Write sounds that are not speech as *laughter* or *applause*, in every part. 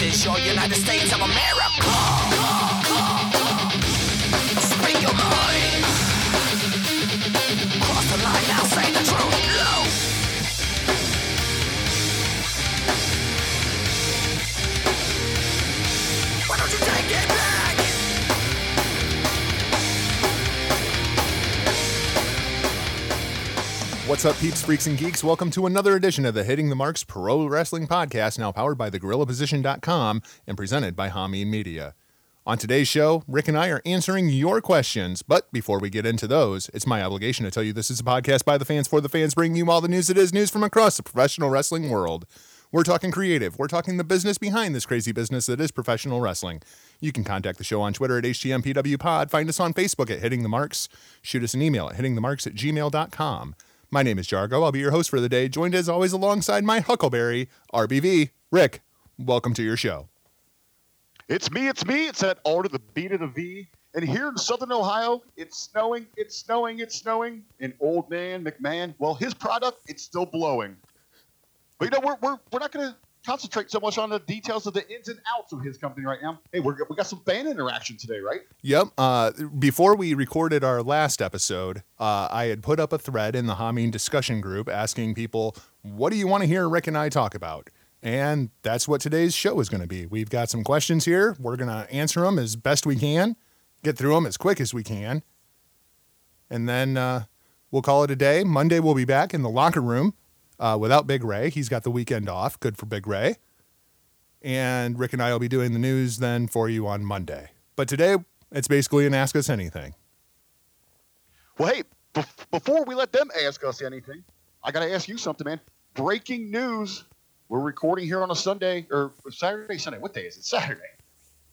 This is your United States of America. What's up, peeps, freaks, and geeks? Welcome to another edition of the Hitting the Marks Pro Wrestling Podcast, now powered by thegorillaposition.com and presented by Hameen Media. On today's show, Rick and I are answering your questions. But before we get into those, it's my obligation to tell you this is a podcast by the fans for the fans, bringing you all the news that is news from across the professional wrestling world. We're talking creative. We're talking the business behind this crazy business that is professional wrestling. You can contact the show on Twitter at HTMPWPod, find us on Facebook at Hitting the Marks, shoot us an email at hittingthemarks at gmail.com. My name is Jargo. I'll be your host for the day, joined as always alongside my Huckleberry, RBV. Rick, welcome to your show. It's me, it's me. It's that R to the B to the V. And here in Southern Ohio, it's snowing, it's snowing, it's snowing. And old man McMahon, well, his product, it's still blowing. But you know, we're, we're, we're not going to concentrate so much on the details of the ins and outs of his company right now. Hey, we're, we got some fan interaction today, right? Yep. Uh, before we recorded our last episode, uh, I had put up a thread in the Hameen discussion group asking people, what do you want to hear Rick and I talk about? And that's what today's show is going to be. We've got some questions here. We're going to answer them as best we can, get through them as quick as we can. And then uh, we'll call it a day. Monday, we'll be back in the locker room uh, without Big Ray. He's got the weekend off. Good for Big Ray. And Rick and I will be doing the news then for you on Monday. But today, it's basically an Ask Us Anything. Well, hey, bef- before we let them ask us anything, I got to ask you something, man. Breaking news. We're recording here on a Sunday or Saturday, Sunday. What day is it? Saturday.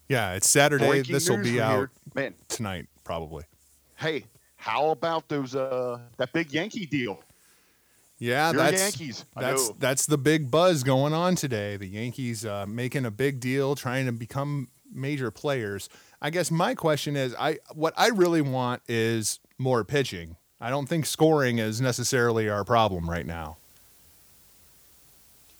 Yeah, it's Saturday. This will be out. Man, tonight, probably. hey, how about those uh that big Yankee deal? Yeah, Your that's Yankees. That's that's the big buzz going on today. The Yankees uh, making a big deal, trying to become major players. I guess my question is, I what I really want is more pitching. I don't think scoring is necessarily our problem right now.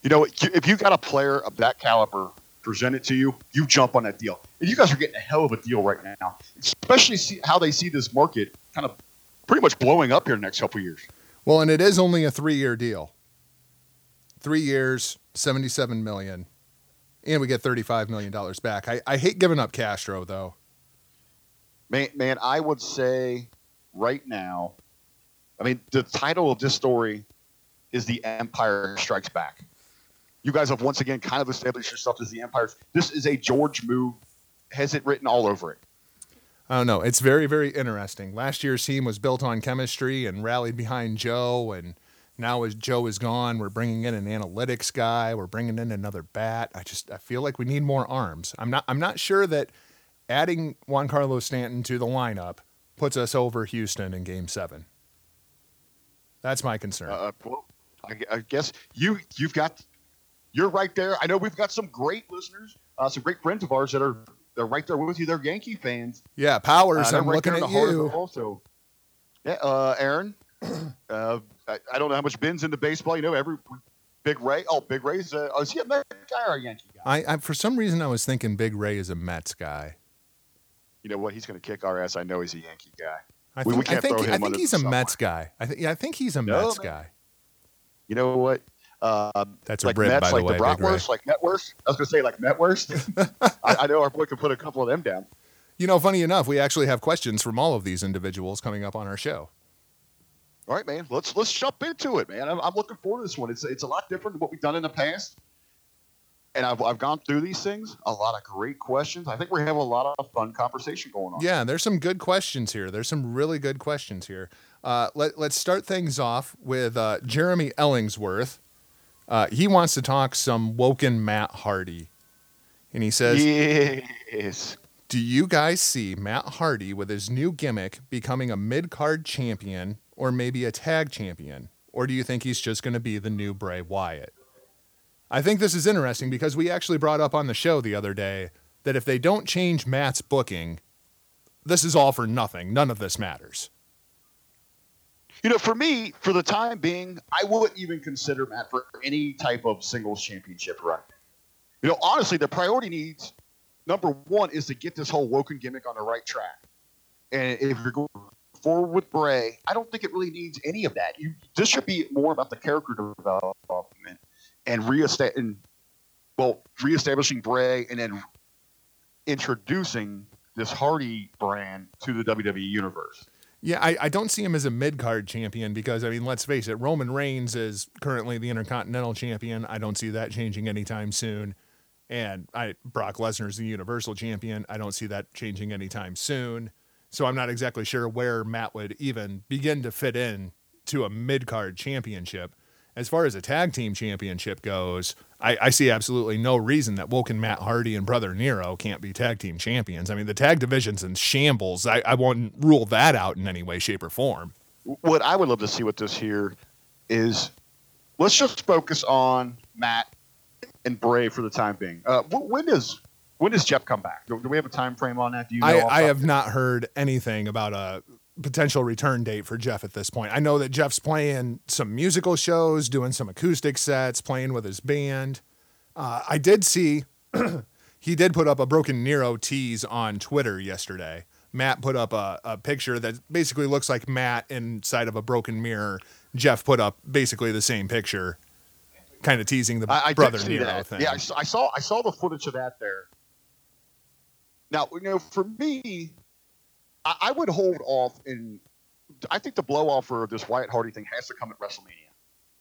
You know, if you got a player of that caliber presented to you, you jump on that deal. And you guys are getting a hell of a deal right now, especially see how they see this market kind of pretty much blowing up here in the next couple of years. Well, and it is only a three-year deal. Three years, seventy-seven million, and we get thirty-five million dollars back. I, I hate giving up Castro though. Man, man, I would say right now, I mean, the title of this story is The Empire Strikes Back. You guys have once again kind of established yourself as the Empire. This is a George move, has it written all over it. I don't know. It's very, very interesting. Last year's team was built on chemistry and rallied behind Joe. And now, as Joe is gone, we're bringing in an analytics guy. We're bringing in another bat. I just I feel like we need more arms. I'm not I'm not sure that adding Giancarlo Stanton to the lineup puts us over Houston in Game Seven. That's my concern. Uh, well, I, I guess you you've got you're right there. I know we've got some great listeners, uh, some great friends of ours that are they're right there with you. They're Yankee fans. yeah, Powers. Uh, I'm right looking at the heart of you. Also, yeah, uh, Aaron. *clears throat* uh, I, I don't know how much Ben's into baseball. You know, every Big Ray. Oh, Big Ray's. Uh, oh, is he a Met guy or a Yankee guy? I, I for some reason I was thinking Big Ray is a Mets guy. You know what? He's going to kick our ass. I know he's a Yankee guy. I We- we can't think, throw I think he's a bus. Mets guy. I think yeah, I think he's a No, Mets man. guy. You know what? Uh, That's a like rib, Mets, by the like way, the Ray. Bratwurst, like Metwurst. I was going to say like Metwurst. *laughs* I, I know our boy can put a couple of them down. You know, funny enough, we actually have questions from all of these individuals coming up on our show. All right, man. Let's let's jump into it, man. I'm, I'm looking forward to this one. It's it's a lot different than what we've done in the past, and I've I've gone through these things. A lot of great questions. I think we have a lot of fun conversation going on. Yeah, there's some good questions here. There's some really good questions here. Uh, let, let's start things off with uh, Jeremy Ellingsworth. Uh, he wants to talk some Woken Matt Hardy. And he says, Yes. Do you guys see Matt Hardy with his new gimmick becoming a mid card champion or maybe a tag champion? Or do you think he's just going to be the new Bray Wyatt? I think this is interesting because we actually brought up on the show the other day that if they don't change Matt's booking, this is all for nothing. None of this matters. You know, for me, for the time being, I wouldn't even consider Matt for any type of singles championship run. You know, honestly, the priority needs number one is to get this whole Woken gimmick on the right track. And if you're going forward with Bray, I don't think it really needs any of that. You this should be more about the character development and reestablishing, well, reestablishing Bray and then introducing this Hardy brand to the WWE universe. Yeah, I, I don't see him as a mid card champion because I mean, let's face it, Roman Reigns is currently the Intercontinental Champion. I don't see that changing anytime soon. And I Brock Lesnar's the Universal Champion. I don't see that changing anytime soon. So I'm not exactly sure where Matt would even begin to fit in to a mid card championship. As far as a tag team championship goes, I, I, see absolutely no reason that Woken Matt Hardy and Brother Nero can't be tag team champions. I mean, the tag division's in shambles. I, I won't rule that out in any way, shape, or form. What I would love to see with this here is let's just focus on Matt and Bray for the time being. Uh, when does when does Jeff come back? Do, do we have a time frame on that? Do you? Know I, I have not heard anything about a potential return date for Jeff at this point. I know that Jeff's playing some musical shows, doing some acoustic sets, playing with his band. Uh, I did see *clears throat* he did put up a Broken Nero tease on Twitter yesterday. Matt put up a, a picture that basically looks like Matt inside of a broken mirror. Jeff put up basically the same picture, kind of teasing the I, I brother Nero that. thing. Yeah, I saw, I saw I saw the footage of that there. Now, you know, for me, I, I would hold off and I think the blow off for this Wyatt Hardy thing has to come at WrestleMania.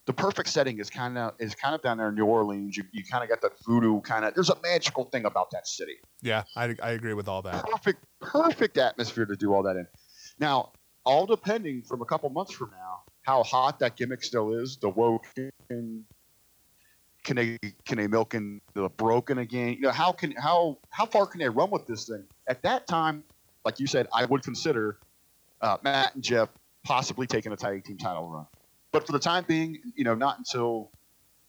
The perfect setting is kind of is kind of down there in New Orleans. You, you kind of got that voodoo kind of. There's a magical thing about that city. Yeah, I, I agree with all that. Perfect, perfect atmosphere to do all that in. Now, all depending from a couple months from now, how hot that gimmick still is. The woke can they can they milk in the broken again? You know how can how how far can they run with this thing? At that time, like you said, I would consider uh, Matt and Jeff possibly taking a tag team title run. But for the time being, you know, not until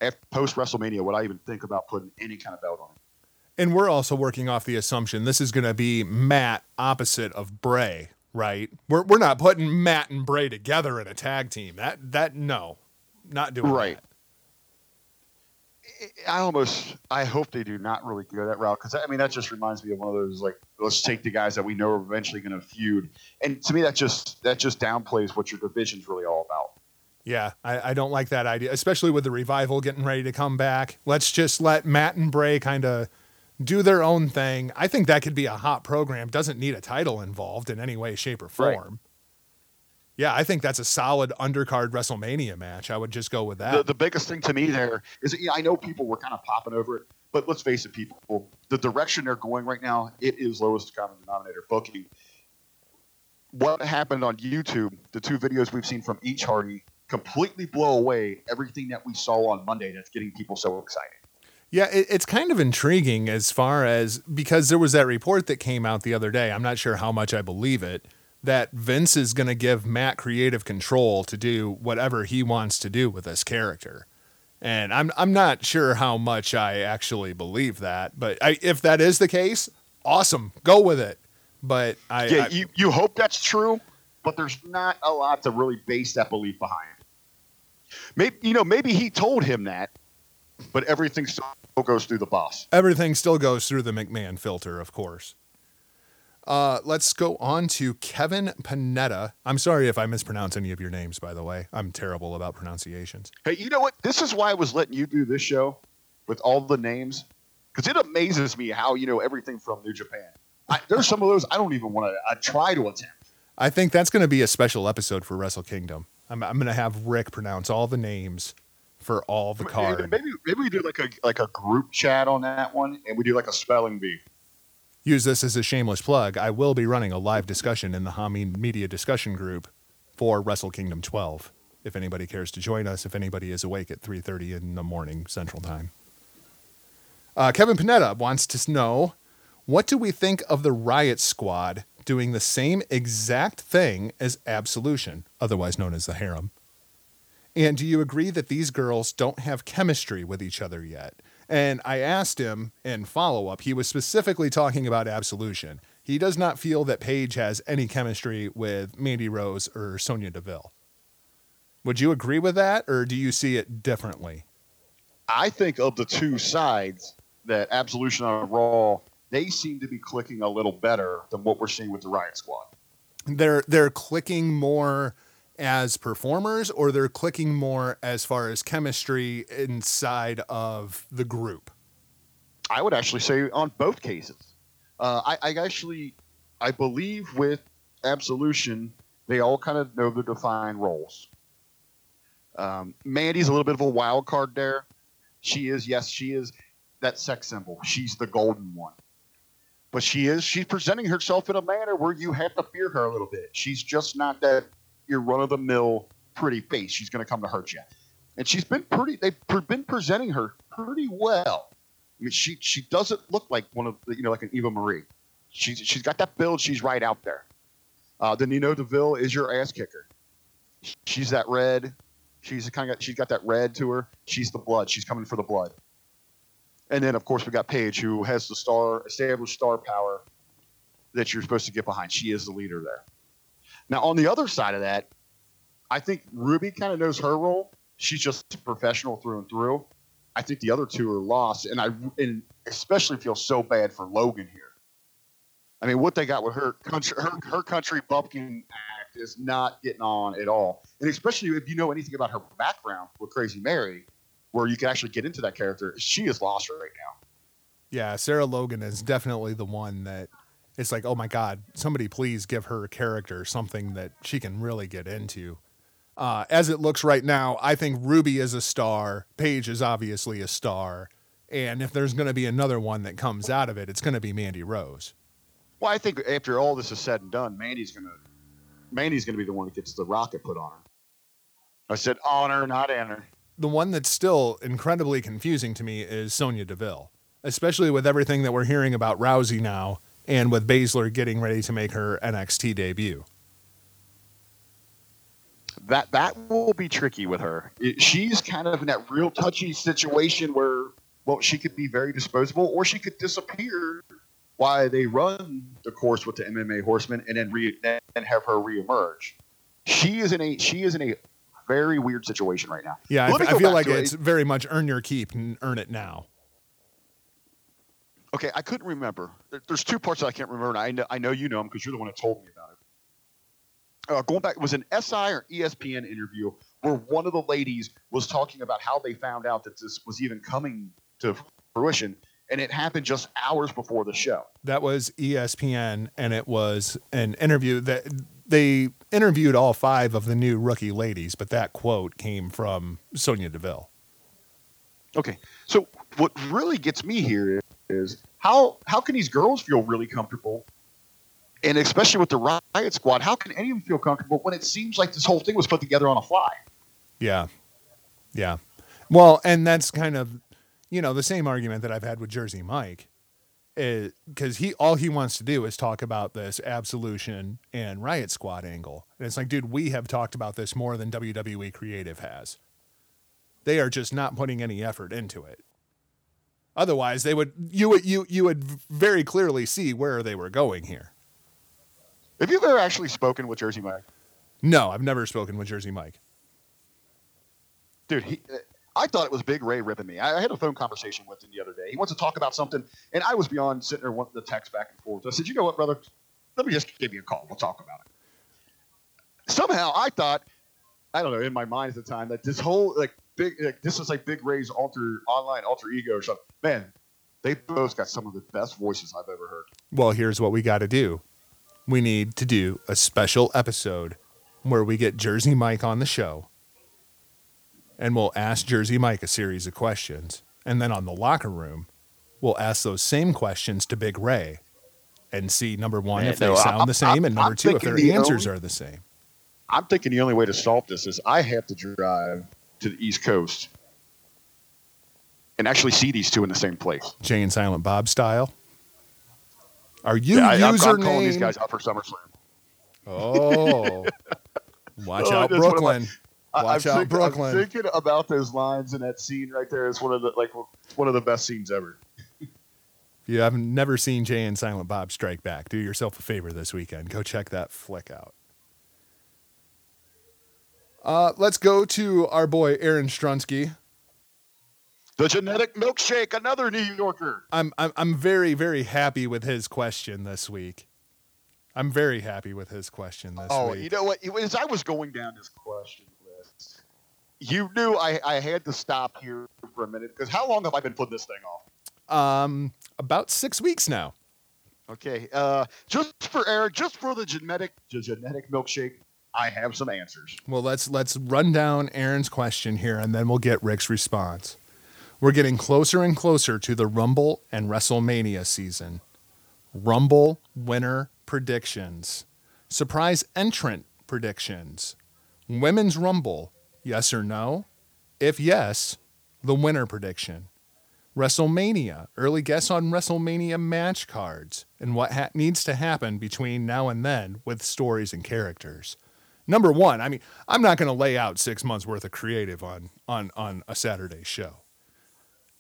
after post WrestleMania would I even think about putting any kind of belt on it. And we're also working off the assumption this is going to be Matt opposite of Bray, right? We're we're not putting Matt and Bray together in a tag team. That that no, not doing right. That. I almost I hope they do not really go that route because I mean that just reminds me of one of those like let's take the guys that we know are eventually going to feud, and to me that just that just downplays what your division's really all about. Yeah, I, I don't like that idea, especially with the revival getting ready to come back. Let's just let Matt and Bray kind of do their own thing. I think that could be a hot program. Doesn't need a title involved in any way, shape, or form. Yeah, I think that's a solid undercard WrestleMania match. I would just go with that. The, the biggest thing to me there is that, I know people were kind of popping over it, but let's face it, people, the direction they're going right now, it is lowest common denominator booking. What happened on YouTube, the two videos we've seen from each Hardy, completely blow away everything that we saw on Monday that's getting people so excited. Yeah, it, it's kind of intriguing as far as because there was that report that came out the other day. I'm not sure how much I believe it that Vince is going to give Matt creative control to do whatever he wants to do with this character. And I'm I'm not sure how much I actually believe that, but I, if that is the case, awesome, go with it. But I yeah, I, you you hope that's true, but there's not a lot to really base that belief behind. Maybe you know maybe he told him that, but everything still goes through the boss. Everything still goes through the McMahon filter, of course. Uh, let's go on to Kevin Panetta. I'm sorry if I mispronounce any of your names, by the way. I'm terrible about pronunciations. Hey, you know what? This is why I was letting you do this show with all the names because it amazes me how you know everything from New Japan. I, there's some of those I don't even want to I try to attempt. I think that's going to be a special episode for Wrestle Kingdom. I'm, I'm going to have Rick pronounce all the names for all the cards. Maybe maybe we do like a like a group chat on that one, and we do like a spelling bee use this as a shameless plug. I will be running a live discussion in the Hameen Media discussion group for Wrestle Kingdom 12. If anybody cares to join us, if anybody is awake at 3:30 in the morning Central Time. Uh, Kevin Panetta wants to know what do we think of the Riot Squad doing the same exact thing as Absolution, otherwise known as the Harem? And do you agree that these girls don't have chemistry with each other yet? And I asked him in follow up, he was specifically talking about absolution. He does not feel that Paige has any chemistry with Mandy Rose or Sonya Deville. Would you agree with that, or do you see it differently? I think of the two sides, that Absolution on Raw, they seem to be clicking a little better than what we're seeing with the Riot Squad. They're they're clicking more as performers, or they're clicking more as far as chemistry inside of the group. I would actually say on both cases. Uh, I, I actually, I believe with Absolution, they all kind of know their defined roles. Um, Mandy's a little bit of a wild card there. She is, yes, she is that sex symbol. She's the golden one. But she is, she's presenting herself in a manner where you have to fear her a little bit. She's just not that your run of the mill pretty face. She's going to come to hurt you. And she's been pretty, they've been presenting her pretty well. I mean, she she doesn't look like one of the, you know like an Eva Marie. She's she's got that build. She's right out there. Uh, the Nino Deville is your ass kicker. She's that red. She's kind of got, she's got that red to her. She's the blood. She's coming for the blood. And then of course we got Paige, who has the star established star power that you're supposed to get behind. She is the leader there. Now on the other side of that, I think Ruby kind of knows her role. She's just a professional through and through. I think the other two are lost, and I and especially feel so bad for Logan here. I mean, what they got with her country, her, her country bumpkin act is not getting on at all, and especially if you know anything about her background with Crazy Mary, where you can actually get into that character, she is lost right now. Yeah, Sarah Logan is definitely the one that it's like, oh my God, somebody please give her a character something that she can really get into. Uh, as it looks right now, I think Ruby is a star. Paige is obviously a star. And if there's going to be another one that comes out of it, it's going to be Mandy Rose. Well, I think after all this is said and done, Mandy's going to Mandy's going to be the one that gets the rocket put on her. I said honor, not enter. The one that's still incredibly confusing to me is Sonya Deville, especially with everything that we're hearing about Rousey now and with Baszler getting ready to make her NXT debut that that will be tricky with her. It, she's kind of in that real touchy situation where, well, she could be very disposable, or she could disappear while they run the course with the MMA Horsemen, and then re, and have her reemerge. She is in a she is in a very weird situation right now. Yeah, I, I feel like it's it. very much earn your keep and earn it now. Okay, I couldn't remember. There's two parts that I can't remember. And I know I know you know them because you're the one that told me about it uh, going back, it was an SI or ESPN interview where one of the ladies was talking about how they found out that this was even coming to fruition, and it happened just hours before the show. That was ESPN, and it was an interview that they interviewed all five of the new rookie ladies, but that quote came from Sonya Deville. Okay, so what really gets me here is how how can these girls feel really comfortable and especially with the Riot Squad, how can any of them feel comfortable when it seems like this whole thing was put together on a fly? Yeah, yeah. Well, and that's kind of you know the same argument that I've had with Jersey Mike, eh, because he all he wants to do is talk about this Absolution and Riot Squad angle, and it's like, dude, we have talked about this more than WWE Creative has. They are just not putting any effort into it. Otherwise, they would you would you you would very clearly see where they were going here. Have you ever actually spoken with Jersey Mike? No, I've never spoken with Jersey Mike. Dude, he, I thought it was Big Ray ripping me. I, had a phone conversation with him the other day. He wants to talk about something, and I was beyond sitting there wanting the text back and forth. I said, "You know what, brother? Let me just give you a call. We'll talk about it." Somehow, I thought, I don't know, in my mind at the time, that this whole like big, like, this is like Big Ray's alter online alter ego or something. Man, they both got some of the best voices I've ever heard. Well, here's what we got to do we need to do a special episode where we get Jersey Mike on the show and we'll ask Jersey Mike a series of questions. And then on the locker room, we'll ask those same questions to Big Ray and see number one, Man, if they no, sound I'm, the same, I'm, and number I'm two, if their the answers only, are the same. I'm thinking the only way to solve this is I have to drive to the East Coast and actually see these two in the same place. Jay and Silent Bob style. Are you yeah, username? I, am calling these guys up for SummerSlam. Oh, *laughs* watch oh, out, Brooklyn! My, watch I'm out, thinking, Brooklyn! I'm thinking about those lines in that scene right there is one of the like one of the best scenes ever. if you haven't never seen Jay and Silent Bob Strike Back, do yourself a favor this weekend. Go check that flick out. Uh, let's go to our boy Aaron Strunsky. The genetic milkshake, another New Yorker. I'm I'm I'm very very happy with his question this week. I'm very happy with his question this Oh, week. Oh, you know what? As I was going down this question list, you knew I, I had to stop here for a minute because how long have I been putting this thing off? Um, about six weeks now. Okay, uh, just for Eric, just for the genetic the genetic milkshake, I have some answers. Well, let's let's run down Aaron's question here, and then we'll get Rick's response. We're getting closer and closer to the Rumble and WrestleMania season. Rumble winner predictions, surprise entrant predictions, women's Rumble, yes or no? If yes, the winner prediction. WrestleMania, early guess on WrestleMania match cards, and what ha- needs to happen between now and then with stories and characters. Number one, I mean, I'm not going to lay out six months worth of creative on on on a Saturday show.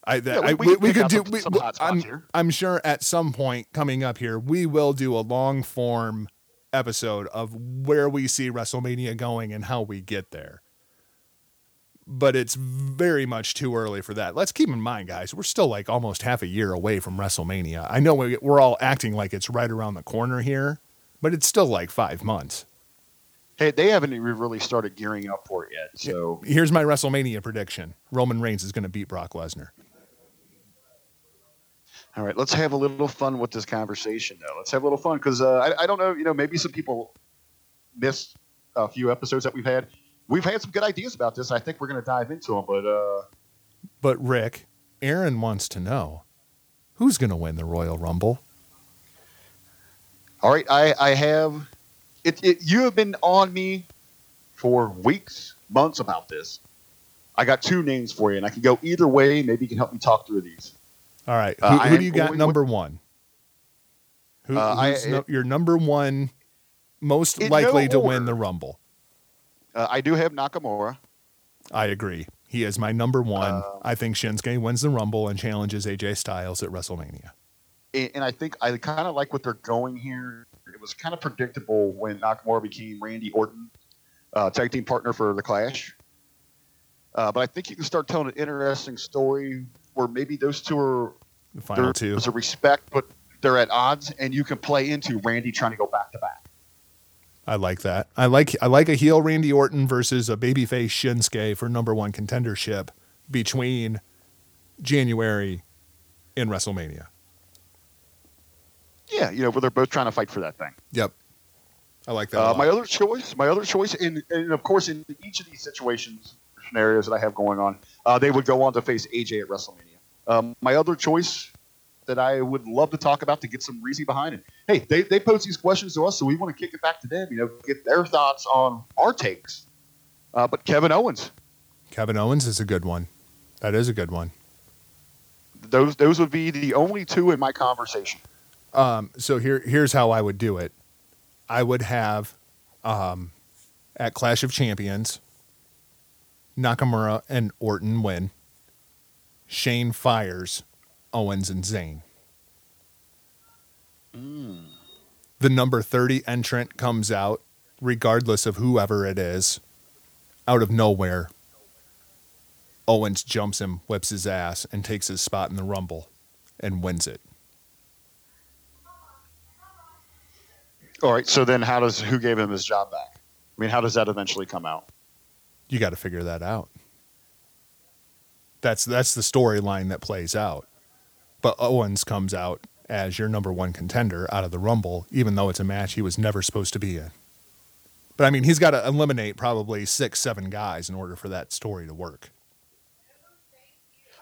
I, that, Yeah, I, we- we, we we can could do. We, some- some I'm. I'm sure at some point coming up here, we will do a long form episode of where we see WrestleMania going and how we get there. But it's very much too early for that. Let's keep in mind, guys, we're still like almost half a year away from WrestleMania. I know we're all acting like it's right around the corner here, but it's still like five months. Hey, they haven't really started gearing up for it yet. So Here's my WrestleMania prediction Roman Reigns is going to beat Brock Lesnar. All right, let's have a little fun with this conversation, though. Let's have a little fun because uh, I, I don't know, you know, maybe some people missed a few episodes that we've had. We've had some good ideas about this. I think we're going to dive into them, but uh, But Rick, Aaron wants to know who's going to win the Royal Rumble? all right, I, I have it, it. You have been on me for weeks, months about this. I got two names for you, and I can go either way. Maybe you can help me talk through these. All right. Who, Uh, who do you got number one? Who, Uh, I- who's no- your number one most likely no to win the Rumble? Uh, I do have Nakamura. I agree. He is my number one. Uh, I think Shinsuke wins the Rumble and challenges AJ Styles at WrestleMania. and, and I think I kind of like what they're going here. It was kind of predictable when Nakamura became Randy Orton, uh, tag team partner for the Clash. Uh, but I think you can start telling an interesting story where maybe those two are The final two. there's a respect, but they're at odds, and you can play into Randy trying to go back to back. I like that. I like I like a heel Randy Orton versus a babyface Shinsuke for number one contendership between January and WrestleMania. Yeah, you know, where they're both trying to fight for that thing. Yep. I like that. Uh, my other choice, my other choice, and, and of course, in each of these situations, scenarios that I have going on, uh, they would go on to face AJ at WrestleMania. Um, my other choice that I would love to talk about to get some reason behind it. Hey, they, they pose these questions to us, so we want to kick it back to them. You know, get their thoughts on our takes. Uh, but Kevin Owens, Kevin Owens is a good one. That is a good one. those those would be the only two in my conversation. Um, so here, here's how I would do it. I would have um, at Clash of Champions, Nakamura and Orton win. Shane fires Owens and Zayn. The number 30 entrant comes out, regardless of whoever it is, out of nowhere. Owens jumps him, whips his ass, and takes his spot in the Rumble and wins it. All right, so then how does who gave him his job back? I mean, how does that eventually come out? you got to figure that out. That's that's the storyline that plays out. But Owens comes out as your number one contender out of the Rumble, even though it's a match he was never supposed to be in. But I mean, he's got to eliminate probably six, seven guys in order for that story to work.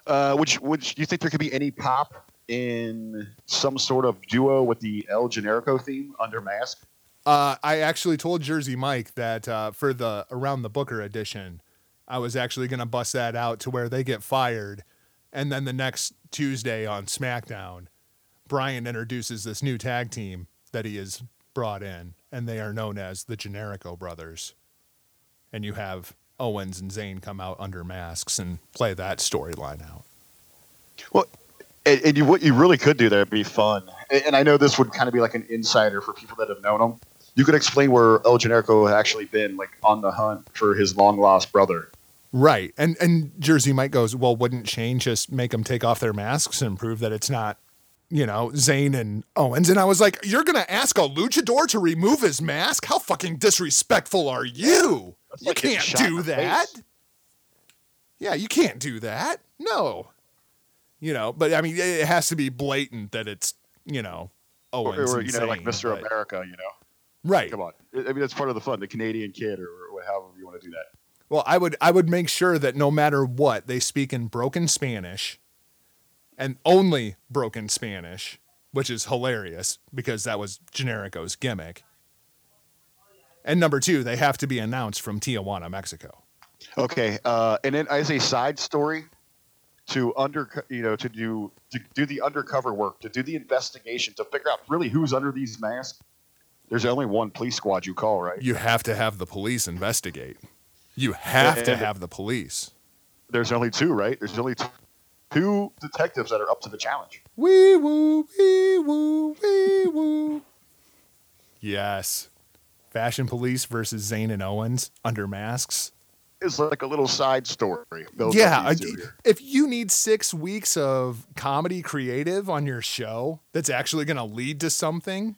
Uh, which, which do you think there could be any pop in some sort of duo with the El Generico theme under mask? Uh, I actually told Jersey Mike that uh, for the around the Booker edition, I was actually going to bust that out to where they get fired, and then the next Tuesday on SmackDown, Bryan introduces this new tag team that he has brought in, and they are known as the Generico Brothers, and you have Owens and Zayn come out under masks and play that storyline out. Well, and, and you, what you really could do there would be fun. And, and I know this would kind of be like an insider for people that have known him. You could explain where El Generico had actually been like on the hunt for his long lost brother. Right. And and Jersey Mike goes, well, wouldn't Shane just make them take off their masks and prove that it's not, you know, Zayn and Owens? And I was like, you're gonna ask a luchador to remove his mask? How fucking disrespectful are you? That's You like can't do that. face. Yeah, you can't do that. No. You know, but I mean, it has to be blatant that it's, you know, Or, Owens or, and you know, like Mr. but- America, you know. Right. Come on. I I mean, that's part of the fun, the Canadian kid, or, or however you want to do that. Well, I would I would make sure that no matter what, they speak in broken Spanish and only broken Spanish, which is hilarious because that was Generico's gimmick. And number two, they have to be announced from Tijuana, Mexico. Okay, uh, and then as a side story, to under you know to do to do the undercover work, to do the investigation, to figure out really who's under these masks. There's only one police squad you call, right? You have to have the police investigate. You have to have the police. There's only two, right? There's only two, two detectives that are up to the challenge. Wee woo, wee woo, wee woo. Yes. Fashion Police versus Zayn and Owens under masks. It's like a little side story. yeah, I- if you need six weeks of comedy creative on your show that's actually going to lead to something,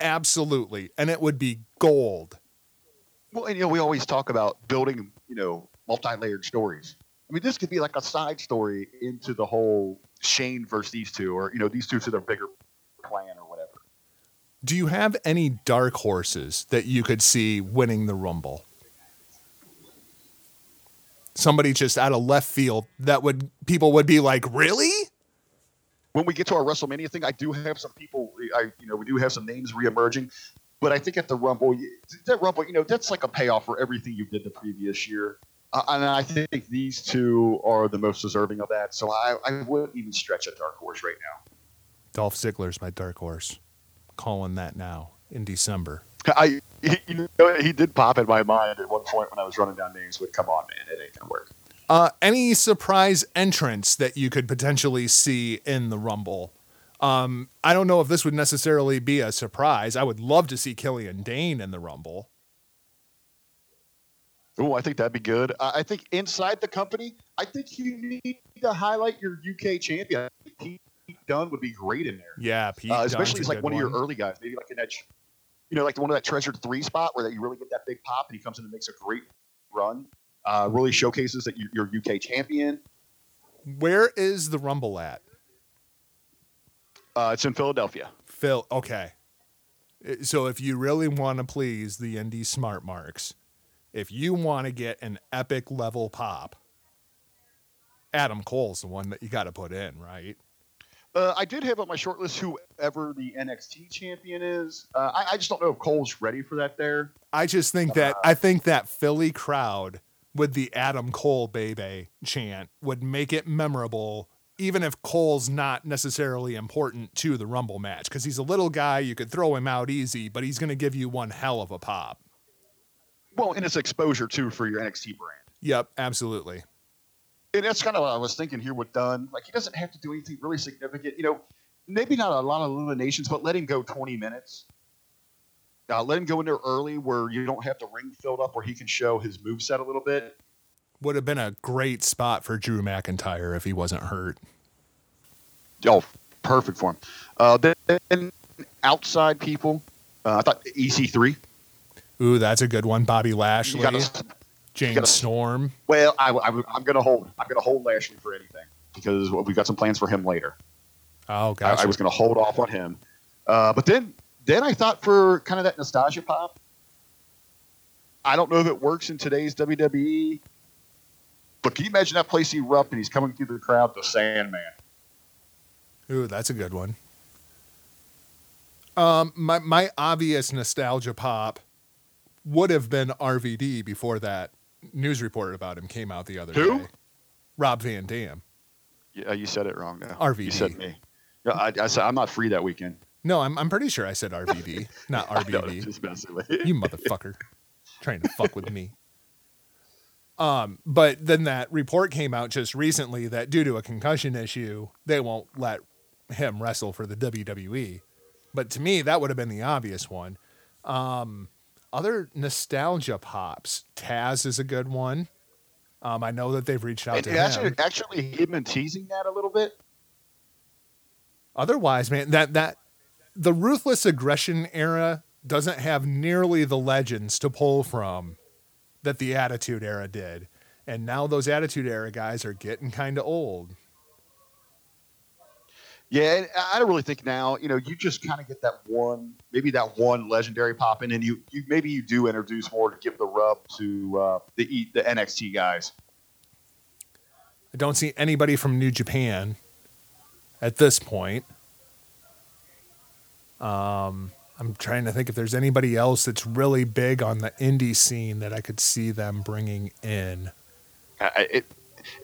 absolutely, and it would be gold. Well, and you know, we always talk about building, you know, multi-layered stories. I mean, this could be like a side story into the whole Shane versus these two, or you know, these two to their bigger plan or whatever. Do you have any dark horses that you could see winning the Rumble? Somebody just out of left field that would people would be like, really? When we get to our WrestleMania thing, I do have some people. I, you know, we do have some names reemerging, but I think at the Rumble, that Rumble, you know, that's like a payoff for everything you did the previous year. Uh, and I think these two are the most deserving of that. So I, I wouldn't even stretch a dark horse right now. Dolph Ziggler's my dark horse. Calling that now in December. I, he, *laughs* you know, he did pop in my mind at one point when I was running down names. But come on, man, it ain't gonna work. Uh, any surprise entrance that you could potentially see in the Rumble? Um, I don't know if this would necessarily be a surprise. I would love to see Killian Dain in the Rumble. Oh, I think that'd be good. Uh, I think inside the company, I think you need to highlight your UK champion. I think Pete Dunne would be great in there, Yeah, Pete. uh, especially as like good one, of your early guys, maybe like an that, you know, like the one of that treasured three spot where that you really get that big pop and he comes in and makes a great run. Uh, really showcases that you- you're UK champion. Where is the Rumble at? Uh, it's in Philadelphia. Phil. Okay. So if you really want to please the indie smart marks, if you want to get an epic level pop, Adam Cole's the one that you got to put in, right? Uh, I did have on my short list whoever the NXT champion is. Uh, I, I just don't know if Cole's ready for that there. I just think that I think that Philly crowd with the Adam Cole baby chant would make it memorable, even if Cole's not necessarily important to the Rumble match because he's a little guy. You could throw him out easy, but he's going to give you one hell of a pop. Well, and it's exposure too for your NXT brand. Yep, absolutely. And that's kind of what I was thinking here with Dunne. Like he doesn't have to do anything really significant. You know, maybe not a lot of eliminations, but let him go 20 minutes. Uh, let him go in there early where you don't have the ring filled up, where he can show his moveset a little bit. Would have been a great spot for Drew McIntyre if he wasn't hurt. Oh, perfect for him. Uh, then outside people, uh, I thought EC3. Ooh, that's a good one. Bobby You Lashley, gotta- Jane gotta- Storm. Well, I, am going to hold. I'm going to hold Lashley for anything because we've got some plans for him later. Oh, I, gosh. I was going to hold off on him, uh, but then then I thought for kind of that nostalgia pop. I don't know if it works in today's WWE, but can you imagine that place erupt and he's coming through the crowd, the Sandman? Ooh, that's a good one. Um, my my obvious nostalgia pop would have been RVD before that news report about him came out the other Who? day. Rob Van Dam. Yeah, you said it wrong now. RVD. You said me. Yeah, I, I said I'm not free that weekend. No, I'm I'm pretty sure I said RVD, *laughs* not RVD. just messing with you. you motherfucker trying to fuck with me um but then that report came out just recently that due to a concussion issue they won't let him wrestle for the WWE but to me that would have been the obvious one um other nostalgia pops Taz is a good one Um, I know that they've reached out And to actually, him. actually, he'd been teasing that a little bit. Otherwise, man, that that the ruthless aggression era doesn't have nearly the legends to pull from that the attitude era did. And now those attitude era guys are getting kind of old. Yeah, and I don't really think now. You know, you just kind of get that one, maybe that one legendary pop in, and you, you maybe you do introduce more to give the rub to uh, the the NXT guys. I don't see anybody from New Japan at this point. Um, I'm trying to think if there's anybody else that's really big on the indie scene that I could see them bringing in. I- I- it,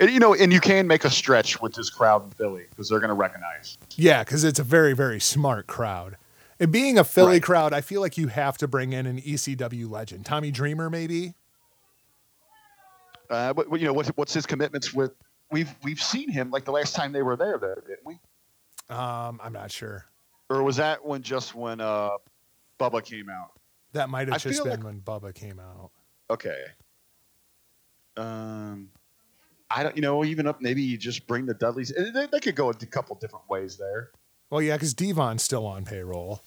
and, you know, and you can make a stretch with this crowd in Philly because they're going to recognize. Yeah, because it's a very, very smart crowd. And being a Philly Right. crowd, I feel like you have to bring in an ECW legend. Tommy Dreamer, maybe? Uh, but you know, what's what's his commitments with? We've we've seen him like the last time they were there, there didn't we? Um, I'm not sure. Or was that when just when uh, Bubba came out? That might have just been like- when Bubba came out. Okay. Um, I don't. You know, even up maybe you just bring the Dudleys. eh, They, they could go a couple different ways there. Well, yeah, because Devon's still on payroll.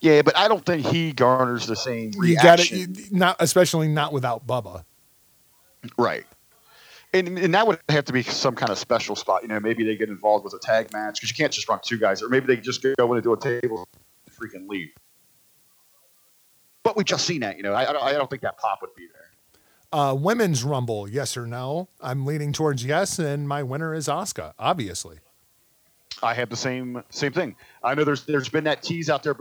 Yeah, but I don't think he garners the same You got reaction. it, not especially not without Bubba. Right. And, and that would have to be some kind of special spot. You know, maybe they get involved with a tag match because you can't just run two guys, or maybe they just go in and do a table and freaking leave. But we've just seen that. You know, I, I, don't, I don't think that pop would be there. Uh, women's Rumble, yes or no? I'm leaning towards yes, and my winner is Asuka, obviously. I have the same same thing. I know there's there's been that tease out there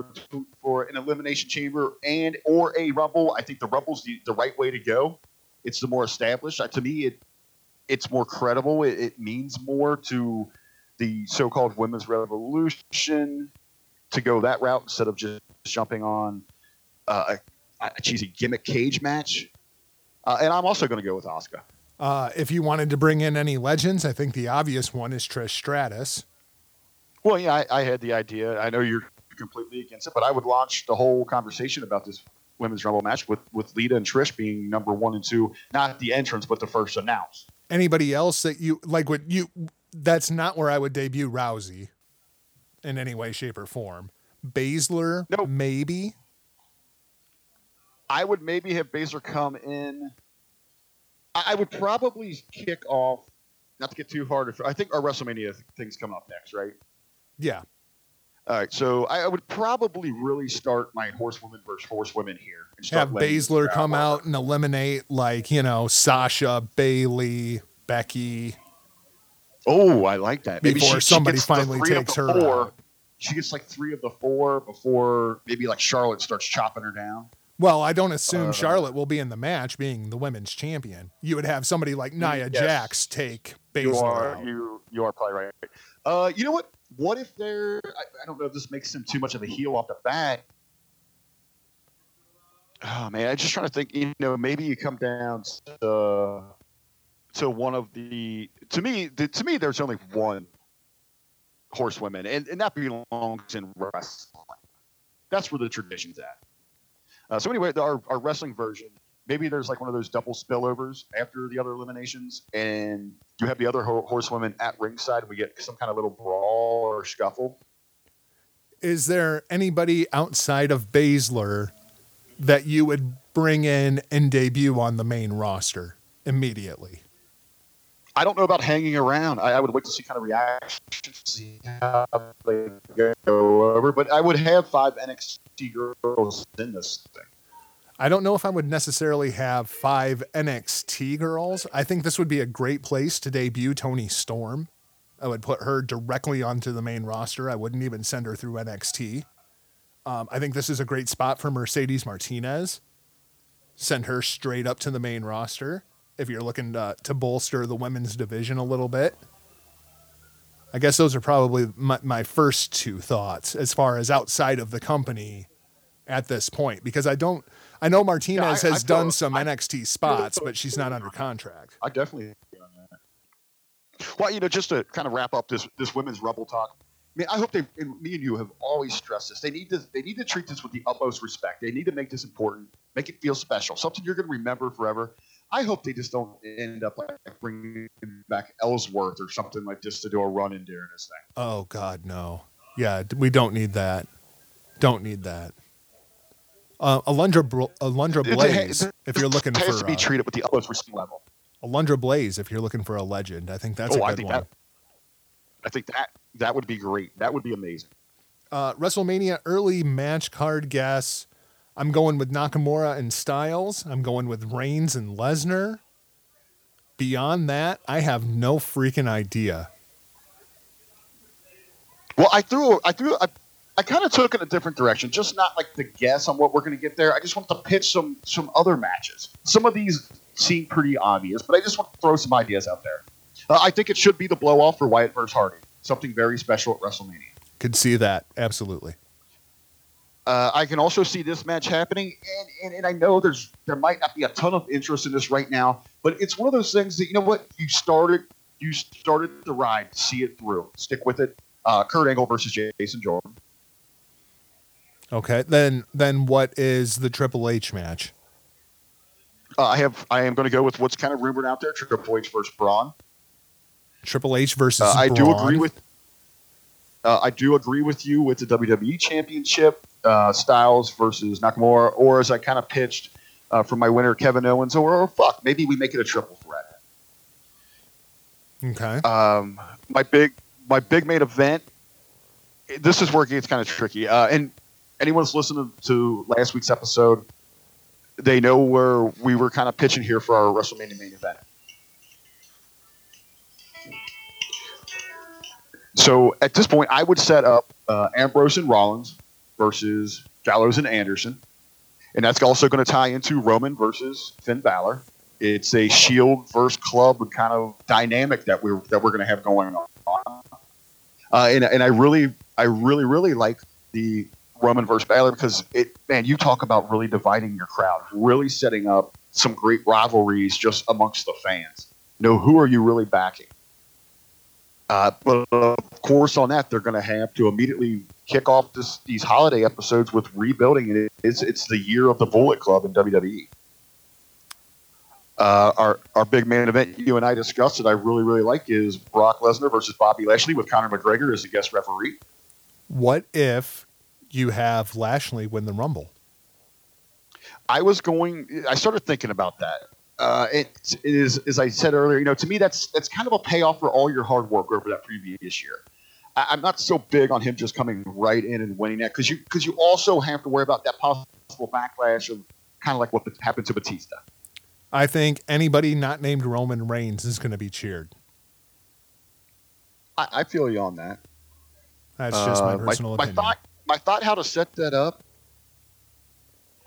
for an elimination chamber and or a rumble. I think the rumble's the, the right way to go. It's the more established. Uh, to me, it it's more credible. It, it means more to the so-called women's revolution to go that route instead of just jumping on uh, a, a cheesy gimmick cage match. Uh, and I'm also going to go with Asuka. Uh, if you wanted to bring in any legends, I think the obvious one is Trish Stratus. Well, yeah, I, I had the idea. I know you're completely against it, but I would launch the whole conversation about this women's rumble match with with Lita and Trish being number one and two, not the entrance, but the first announced. Anybody else that you like? What you? That's not where I would debut Rousey in any way, shape, or form. Baszler, Nope. maybe. I would maybe have Baszler come in. I, would probably kick off. Not to get too hard. I think our WrestleMania thing's come up next, right? Yeah, All right, so I, would probably really start my horsewoman versus horsewomen here. have Baszler come out and eliminate like you know Sasha, Bayley, Becky. Oh, I like that. Maybe Before she, she somebody the finally takes her four. out. She gets like three of the four before maybe like Charlotte starts chopping her down. Well, I don't assume Uh, Charlotte will be in the match, being the women's champion. You would have somebody like Nia Yes. Jax take You Baszler are out. you you are probably right. Uh, you know what? What if they're? I, I don't know if this makes them too much of a heel off the bat. Oh man, I'm just trying to think. You know, maybe you come down to to one of the. To me, the, to me, there's only one horsewoman, and, and that belongs in wrestling. That's where the tradition's at. Uh, so anyway, our, our wrestling version, maybe there's like one of those double spillovers after the other eliminations, and you have the other ho- horsewomen at ringside. And we get some kind of little brawl or scuffle. Is there anybody outside of Baszler that you would bring in and debut on the main roster immediately? I don't know about hanging around. I, I would wait to see kind of reactions, see how they go over. But I would have five NXT girls in this thing. I don't know if I would necessarily have five NXT girls. I think this would be a great place to debut Toni Storm. I would put her directly onto the main roster. I wouldn't even send her through NXT. Um, I think this is a great spot for Mercedes Martinez. Send her straight up to the main roster if you're looking to, to bolster the women's division a little bit. I guess those are probably my, my first two thoughts as far as outside of the company at this point because I don't. I know Martinez I- I has feel- done some I- NXT spots, but she's not under contract. I definitely. Well, you know, just to kind of wrap up this this women's rebel talk. I mean, I hope they and me and you have always stressed this. They need to they need to treat this with the utmost respect. They need to make this important, make it feel special, something you're going to remember forever. I hope they just don't end up like bringing back Ellsworth or something like this to do a run in during this thing. Oh God, no. Yeah, we don't need that. Don't need that. Uh, Alundra, Br- Alundra It- it- Blaze, it- if you're looking it has for to be uh, treated with the utmost respect level. Alundra Blaze, if you're looking for a legend, I think that's oh, a I good think one. that. I think that that would be great. That would be amazing. Uh, WrestleMania early match card guess. I'm going with Nakamura and Styles. I'm going with Reigns and Lesnar. Beyond that, I have no freaking idea. Well, I threw, I threw, I, I kind of took it a different direction. Just not like the guess on what we're going to get there. I just want to pitch some some other matches. Some of these seem pretty obvious, but I just want to throw some ideas out there. Uh, I think it should be the blow off for Wyatt versus Hardy. Something very special at WrestleMania. Could see that absolutely. Uh, I can also see this match happening, and, and, and I know there's there might not be a ton of interest in this right now, but it's one of those things that you know what you started you started the ride, see it through, stick with it. Uh, Kurt Angle versus Jason Jordan. Okay, then then what is the Triple H match? Uh, I have I am going to go with what's kind of rumored out there: Triple H versus Braun. Triple H versus Uh, I do agree with. Uh, I do agree with you with the WWE Championship, uh, Styles versus Nakamura, or as I kind of pitched uh, for my winner Kevin Owens, or, or fuck, maybe we make it a triple threat. Okay. Um, my big my big main event. This is where it gets kind of tricky. Uh, and anyone's listening to last week's episode, they know where we were kind of pitching here for our WrestleMania main event. So at this point, I would set up uh, Ambrose and Rollins versus Gallows and Anderson, and that's also going to tie into Roman versus Finn Balor. It's a Shield versus Club kind of dynamic that we're that we're going to have going on. Uh, and and I really I really really like the Roman versus Balor because it man you talk about really dividing your crowd, really setting up some great rivalries just amongst the fans. You know who are you really backing? Uh, but of course, on that they're going to have to immediately kick off this, these holiday episodes with rebuilding. It, it's it's the year of the Bullet Club in WWE. Uh, our our big main event you and I discussed that I really really like is Brock Lesnar versus Bobby Lashley with Conor McGregor as the guest referee. What if you have Lashley win the Rumble? I was going. I started thinking about that. Uh, it, it is, as I said earlier, you know, to me that's that's kind of a payoff for all your hard work over that previous year. I, I'm not so big on him just coming right in and winning that because you because you also have to worry about that possible backlash of kind of like what happened to Batista. I think anybody not named Roman Reigns is going to be cheered. I, I feel you on that. That's just my Uh, personal my, opinion. thought, my thought how to set that up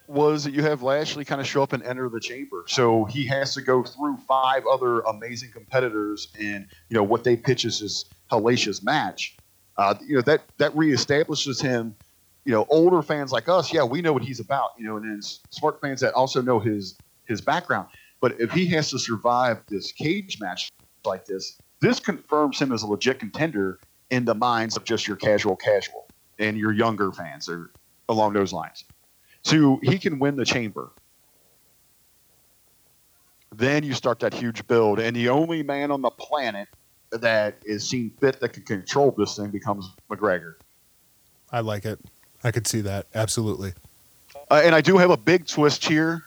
was that you have Lashley kind of show up and enter the chamber, so he has to go through five other amazing competitors, and you know what they pitch as his hellacious match. Uh, you know that that reestablishes him. You know, older fans like us, yeah, we know what he's about. You know, and then smart fans that also know his his background. But if he has to survive this cage match like this, this confirms him as a legit contender in the minds of just your casual casual and your younger fans or along those lines. So he can win the chamber. Then you start that huge build, and the only man on the planet that is seen fit that can control this thing becomes McGregor. I like it. I could see that absolutely. Uh, and I do have a big twist here.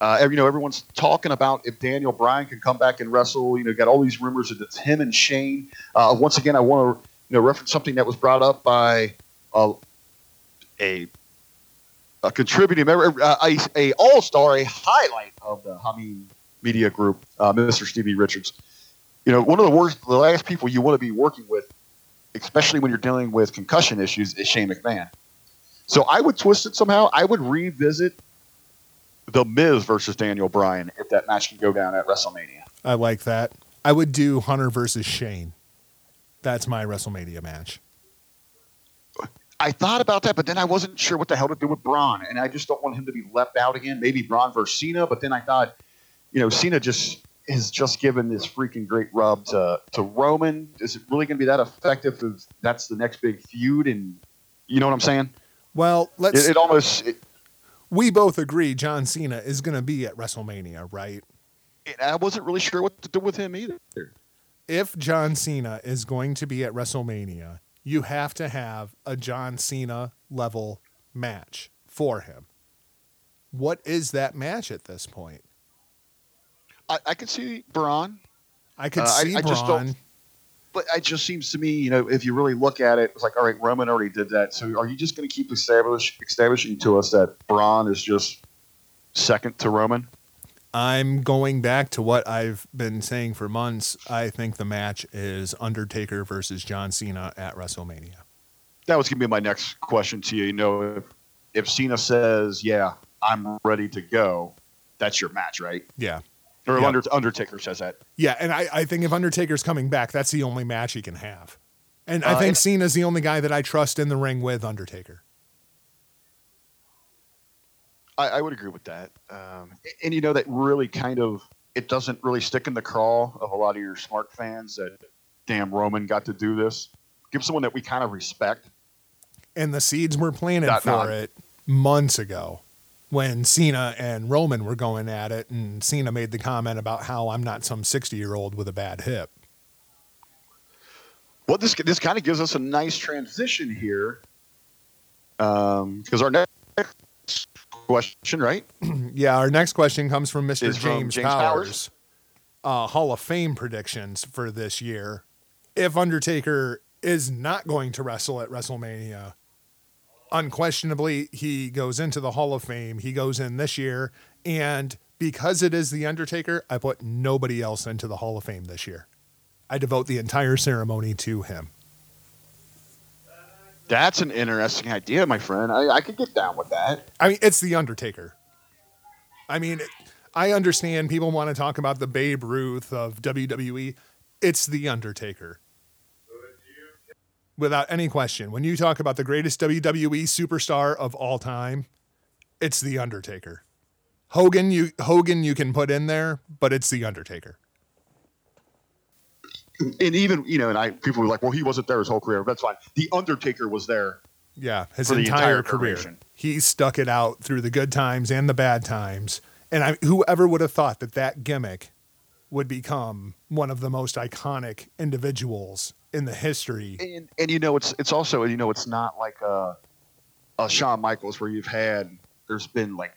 Uh, you know, everyone's talking about if Daniel Bryan can come back and wrestle. You know, got all these rumors that it's him and Shane. Uh, once again, I want to you know reference something that was brought up by uh, a a contributing member, uh, a, a all star, a highlight of the Hameen Media Group, uh, Mr. Stevie Richards. You know, one of the worst, the last people you want to be working with, especially when you're dealing with concussion issues, is Shane McMahon. So I would twist it somehow. I would revisit the Miz versus Daniel Bryan if that match can go down at WrestleMania. I like that. I would do Hunter versus Shane. That's my WrestleMania match. I thought about that, but then I wasn't sure what the hell to do with Braun, and I just don't want him to be left out again. Maybe Braun versus Cena, but then I thought, you know, Cena just has just given this freaking great rub to to Roman. Is it really going to be that effective? If that's the next big feud, and you know what I'm saying? Well, let's. It, it almost it, we both agree John Cena is going to be at WrestleMania, right? and I wasn't really sure what to do with him either. If John Cena is going to be at WrestleMania, you have to have a John Cena level match for him. What is that match at this point? I, I could see Braun, I could Uh, I- see I just Braun. don't- but it just seems to me, you know, if you really look at it, it's like, all right, Roman already did that. So are you just going to keep establish, establishing to us that Braun is just second to Roman? I'm going back to what I've been saying for months. I think the match is Undertaker versus John Cena at WrestleMania. That was going to be my next question to you. You know, if, if Cena says, yeah, I'm ready to go, that's your match, right? Yeah. Or. Under, Undertaker says that. Yeah, and I, I think if Undertaker's coming back, that's the only match he can have. And I Uh, think and- Cena's the only guy that I trust in the ring with Undertaker. I, I would agree with that. Um, and you know that really kind of it doesn't really stick in the craw of a lot of your smart fans that damn Roman got to do this. Give someone that we kind of respect. And the seeds were planted Dot for dot. it months ago when Cena and Roman were going at it. And Cena made the comment about how I'm not some 60 year old with a bad hip. Well, this this kind of gives us a nice transition here, because our next question, right? *clears throat* Yeah, our next question comes from Mr. Is from James, James Powers. Uh, Hall of Fame predictions for this year. If Undertaker is not going to wrestle at WrestleMania, unquestionably he goes into the Hall of Fame. He goes in this year, and because it is the Undertaker, I put nobody else into the Hall of Fame this year. I devote the entire ceremony to him. That's an interesting idea, my friend. I, I could get down with that. I mean, it's the Undertaker. I mean, I understand people want to talk about the Babe Ruth of WWE. It's the Undertaker. Without any question, when you talk about the greatest WWE superstar of all time, it's the Undertaker. Hogan, you Hogan, you can put in there, but it's the Undertaker. And even you know, and I people were like, well, he wasn't there his whole career. That's fine. The Undertaker was there. Yeah, his entire, entire career. duration. He stuck it out through the good times and the bad times. And I, whoever would have thought that that gimmick would become one of the most iconic individuals in the history? And and you know, it's it's also you know, it's not like a, a Shawn Michaels where you've had there's been like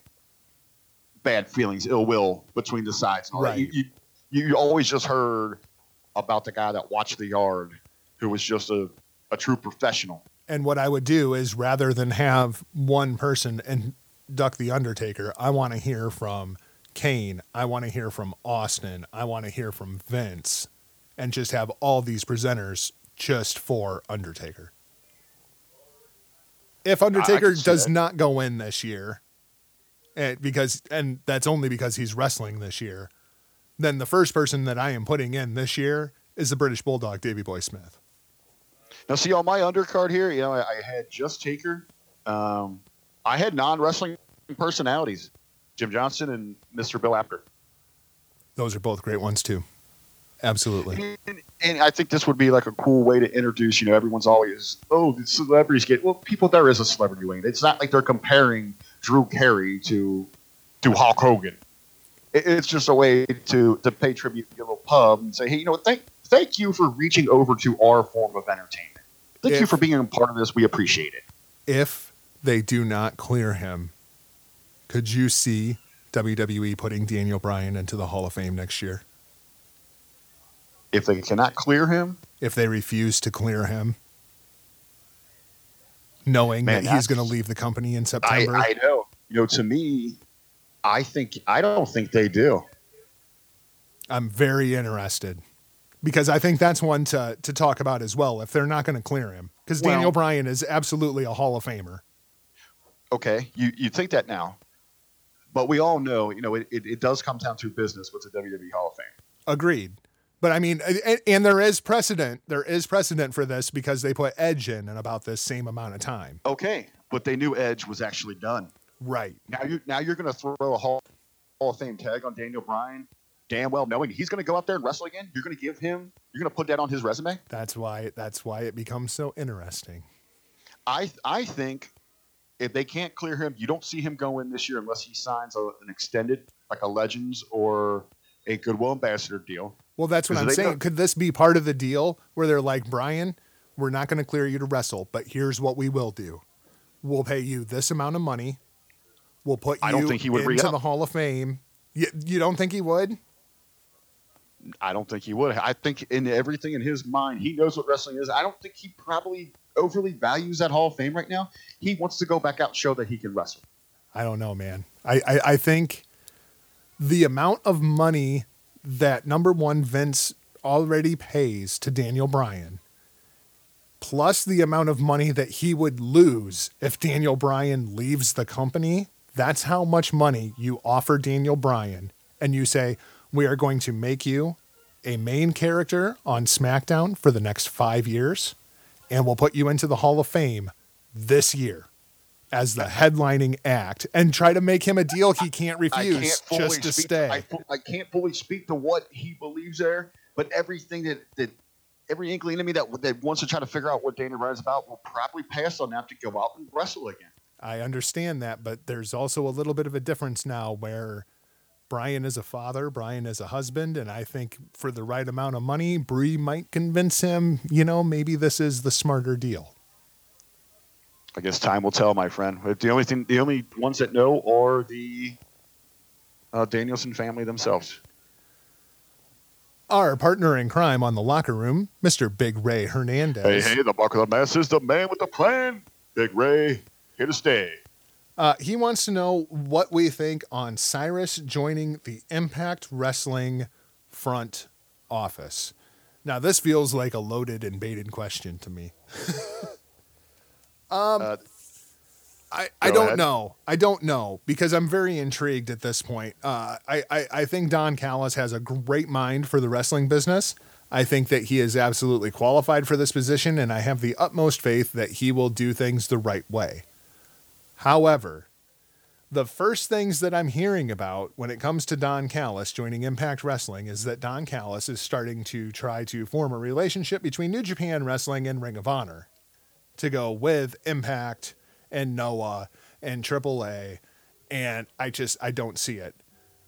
bad feelings, ill will between the sides. And all that. Right. You, you you always just heard about the guy that watched the yard, who was just a, a true professional. And what I would do is rather than have one person and duck the Undertaker, I want to hear from Kane. I want to hear from Austin. I want to hear from Vince, and just have all these presenters just for Undertaker. If Undertaker does that. not go in this year, and because and that's only because he's wrestling this year, then the first person that I am putting in this year is the British Bulldog, Davey Boy Smith. Now, see on my undercard here, you know, I, I had just Taker. Um, I had non wrestling personalities, Jim Johnston and Mr. Bill Apter. Those are both great ones too. Absolutely. And, and I think this would be like a cool way to introduce. You know, everyone's always, oh, the celebrities get. Well, people, there is a celebrity wing. It's not like they're comparing Drew Carey to to Hulk Hogan. It, it's just a way to to pay tribute to your little pub and say, hey, you know, what, thank thank you for reaching over to our form of entertainment. Thank you for being a part of this. We appreciate it. If they do not clear him, could you see WWE putting Daniel Bryan into the Hall of Fame next year? If they cannot clear him, If they refuse to clear him, knowing Man, that he's going to leave the company in I, September? I know. You know, to me, I think I don't think they do. I'm very interested because I think that's one to to talk about as well. If they're not going to clear him, because Well- Daniel Bryan is absolutely a Hall of Famer. Okay, you you think that now, but we all know, you know, it, it, it does come down to business with the WWE Hall of Fame. Agreed. But I mean, and, and there is precedent. There is precedent for this because they put Edge in in about the same amount of time. Okay, but they knew Edge was actually done. Right. Now you're now you're going to throw a Hall, Hall of Fame tag on Daniel Bryan, damn well knowing he's going to go out there and wrestle again. You're going to give him, you're going to put that on his resume. That's why. That's why it becomes so interesting. I I think if they can't clear him, you don't see him go in this year unless he signs a, an extended, like a Legends or a Goodwill ambassador deal. Well, that's what I'm saying. Could this be part of the deal where they're like, Bryan, we're not going to clear you to wrestle, but here's what we will do: we'll pay you this amount of money. We'll put you I don't think he would into the Hall of Fame. You, you don't think he would? I don't think he would. I think in everything in his mind, he knows what wrestling is. I don't think he probably overly values that Hall of Fame right now. He wants to go back out and show that he can wrestle. I don't know, man. I, I, I think the amount of money that number one Vince already pays to Daniel Bryan, plus the amount of money that he would lose if Daniel Bryan leaves the company, that's how much money you offer Daniel Bryan. And you say, we are going to make you a main character on SmackDown for the next five years, and we'll put you into the Hall of Fame this year as the headlining act and try to make him a deal he can't refuse can't just to stay. I, I can't fully speak to what he believes there, but everything that, that every inkling in me that that wants to try to figure out what Daniel Bryan's about will probably pass on that to go out and wrestle again. I understand that, but there's also a little bit of a difference now where Bryan is a father, Bryan is a husband, and I think for the right amount of money, Bree might convince him, you know, maybe this is the smarter deal. I guess time will tell, my friend. The only thing, the only ones that know are the uh, Danielson family themselves. Our partner in crime on the locker room, Mr. Big Ray Hernandez. Hey, hey, the Mark of the Masses, the man with the plan. Big Ray, here to stay. Uh, he wants to know what we think on Cyrus joining the Impact Wrestling front office. Now, this feels like a loaded and baited question to me. *laughs* Uh, I, I don't ahead. know. I don't know because I'm very intrigued at this point. Uh, I, I, I think Don Callis has a great mind for the wrestling business. I think that he is absolutely qualified for this position, and I have the utmost faith that he will do things the right way. However, the first things that I'm hearing about when it comes to Don Callis joining Impact Wrestling is that Don Callis is starting to try to form a relationship between New Japan Wrestling and Ring of Honor to go with Impact and Noah and AAA. And I just, I don't see it.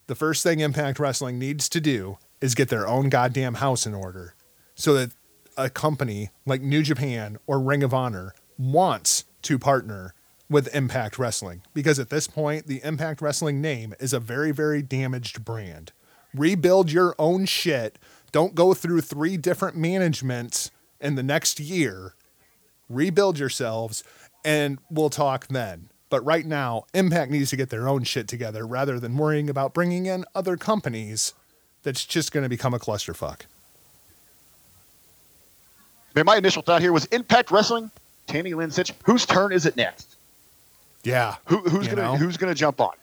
The first thing Impact Wrestling needs to do is get their own goddamn house in order so that a company like New Japan or Ring of Honor wants to partner with Impact Wrestling because at this point, the Impact Wrestling name is a very, very damaged brand. Rebuild your own shit. Don't go through three different managements in the next year. Rebuild yourselves, and we'll talk then. But right now, Impact needs to get their own shit together rather than worrying about bringing in other companies that's just going to become a clusterfuck. man, my initial thought here was Impact Wrestling, Tammy Lynn Sytch. Whose turn is it next? Yeah. Who, who's gonna know? Who's gonna jump on?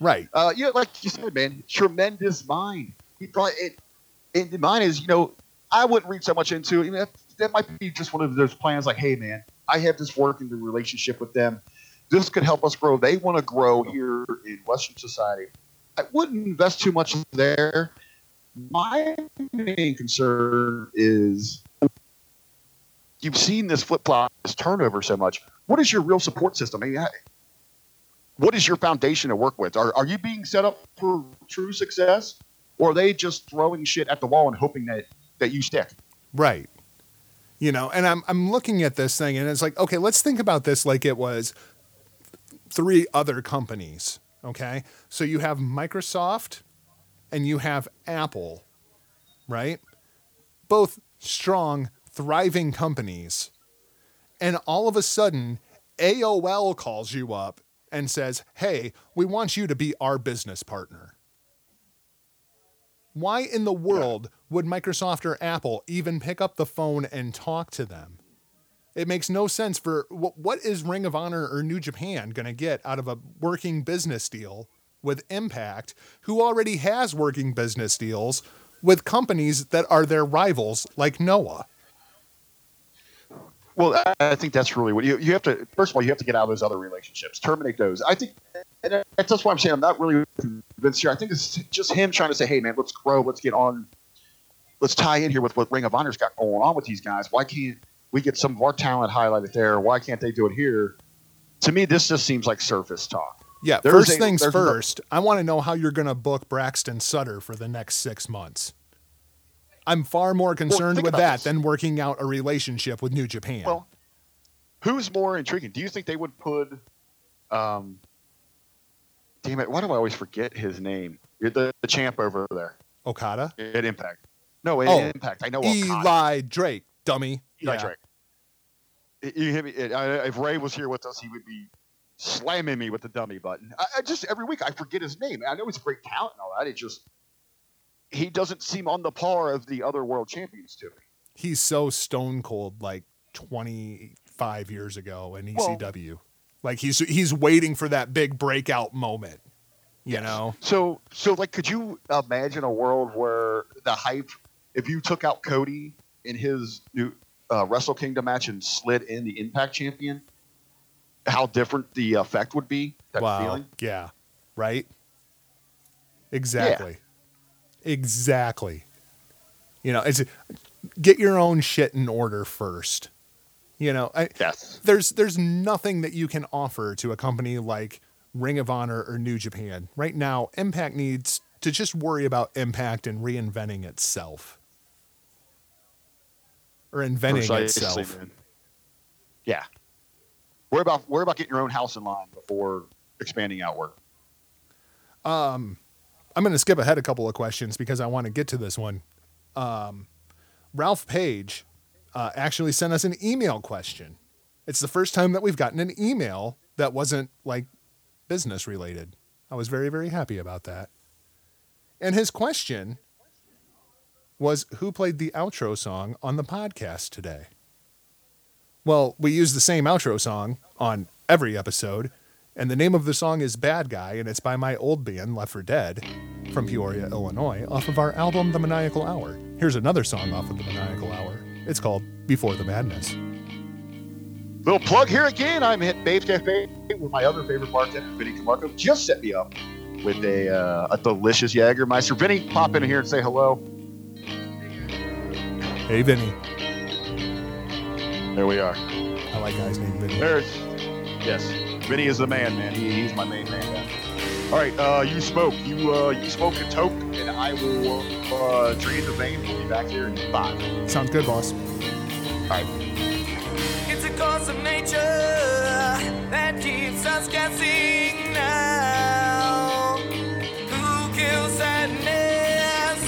Right. Uh, yeah, like you said, man, tremendous mind. He probably it. And mine is, you know, I wouldn't read so much into it. You know, that, that might be just one of those plans. Like, hey, man, I have this working the relationship with them. This could help us grow. They want to grow here in Western society. I wouldn't invest too much there. My main concern is you've seen this flip flop, this turnover so much. What is your real support system? I mean, what is your foundation to work with? Are, are you being set up for true success, or are they just throwing shit at the wall and hoping that, that you stick? Right. You know, and I'm I'm looking at this thing and it's like, okay, let's think about this like it was three other companies. Okay. So you have Microsoft and you have Apple, right? Both strong, thriving companies. And all of a sudden, AOL calls you up and says, Hey, we want you to be our business partner. Why in the world would Microsoft or Apple even pick up the phone and talk to them? It makes no sense for what, what is Ring of Honor or New Japan going to get out of a working business deal with Impact, who already has working business deals with companies that are their rivals like Noah? Well, I- think that's really what you, you have to. First of all, you have to get out of those other relationships, terminate those. I think, and that's why I'm saying I'm not really convinced here. I think it's just him trying to say, "Hey, man, let's grow, let's get on, let's tie in here with what Ring of Honor's got going on with these guys. Why can't we get some of our talent highlighted there? Why can't they do it here?" To me, this just seems like surface talk. Yeah, There's first a- things first. I want to know how you're going to book Braxton Sutter for the next six months. I'm far more concerned think with that this. than working out a relationship with New Japan. Well, who's more intriguing? Do you think they would put, um, damn it, why do I always forget his name? The, the champ over there Okada, at Impact. No, at Oh, Impact. I know Okada. Eli Drake, dummy. Eli Yeah. Drake. It- You hit me. it- I- if Ray was here with us, he would be slamming me with the dummy button. I, I just every week I forget his name. I know he's a great talent and all that. It just he doesn't seem on the par of the other world champions to me. He's so stone cold, like 25 years ago in Well- ECW. like he's he's waiting for that big breakout moment. You know, So, so like, could you imagine a world where the hype, if you took out Cody in his new uh, Wrestle Kingdom match and slid in the Impact champion, how different the effect would be? That wow, feeling. yeah, right, exactly, exactly. You know, it's get your own shit in order first. You know, I, Yes. there's there's nothing that you can offer to a company like Ring of Honor or New Japan right now. Impact needs to just worry about Impact and reinventing itself, or inventing Precisely, itself. man. Yeah. Worry about worry about getting your own house in line before expanding outward. Um, I'm going to skip ahead a couple of questions because I want to get to this one. Um, Ralph Page uh, actually sent us an email question. It's the first time that we've gotten an email that wasn't like business related. I was very, very happy about that. And his question was Who played the outro song on the podcast today? Well, we use the same outro song on every episode, and the name of the song is Bad Guy, and it's by my old band, Left for Dead, from Peoria, Illinois, off of our album, The Maniacal Hour. Here's another song off of The Maniacal Hour. It's called Before the Madness. Little plug here again. I'm at Babe's Cafe with my other favorite bartender, Vinny Camarco. Just set me up with a uh, a delicious Jagermeister. Vinny, pop in here and say hello. Hey, Vinny. There we are. I like guys named Vinny. There's yes, Vinny is the man, man. He, he's my main man. All right, uh, you smoke. You uh, you smoke a toke, and I will uh, drain the vein. We'll be back here in five. Sounds good, boss. All right. It's a course of nature that keeps us guessing now. Who kills sadness?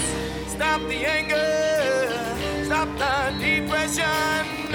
Stop the anger. Stop the depression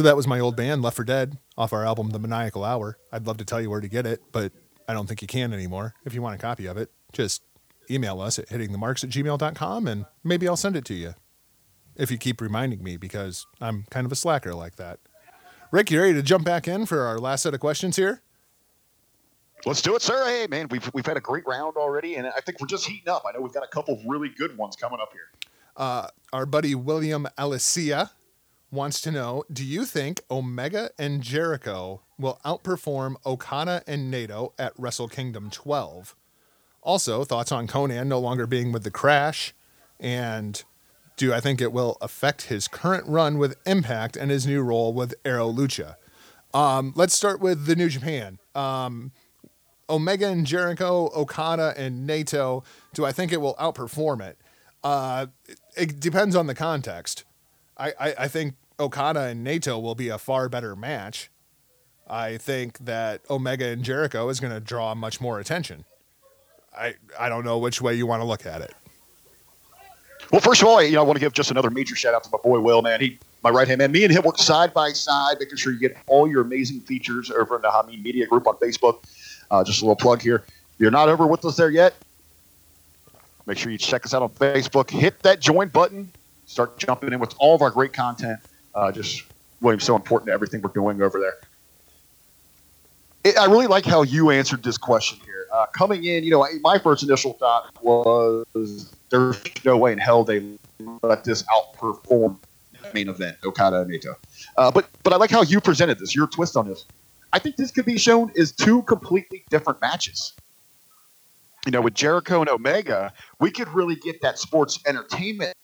So that was my old band, Left for Dead, off our album, The Maniacal Hour. I'd love to tell you where to get it, but I don't think you can anymore. If you want a copy of it, just email us at hittingthemarks at gmail.com and maybe I'll send it to you. If you keep reminding me, because I'm kind of a slacker like that. Rick, you ready to jump back in for our last set of questions here? Let's do it, sir. Hey, man, we've, we've had a great round already, and I think we're just heating up. I know we've got a couple of really good ones coming up here. Uh, our buddy William Alicia wants to know Do you think Omega and Jericho will outperform Okada and Naito at Wrestle Kingdom 12? Also, thoughts on Konnan no longer being with the Crash, and do I think it will affect his current run with Impact and his new role with Aro Lucha? Um, let's start with the New Japan. Um, Omega and Jericho, Okada and Naito. Do I think it will outperform it? Uh, it depends on the context. I, I, I think Okada and Naito will be a far better match. I think that Omega and Jericho is going to draw much more attention. I I don't know which way you want to look at it. Well, first of all, you know, I want to give just another major shout out to my boy Will, man. He, my right hand man. Me and him work side by side, making sure you get all your amazing features over in the Hameen Media Group on Facebook. Uh, just a little plug here. If you're not over with us there yet, make sure you check us out on Facebook. Hit that join button. Start jumping in with all of our great content. Uh, just William's so important to everything we're doing over there. It, I really like how you answered this question here. Uh, coming in, you know, my first initial thought was there's no way in hell they let this outperform main event, Okada and Naito. Uh, but but I like how you presented this. Your twist on this. I think this could be shown as two completely different matches. You know, with Jericho and Omega, we could really get that sports entertainment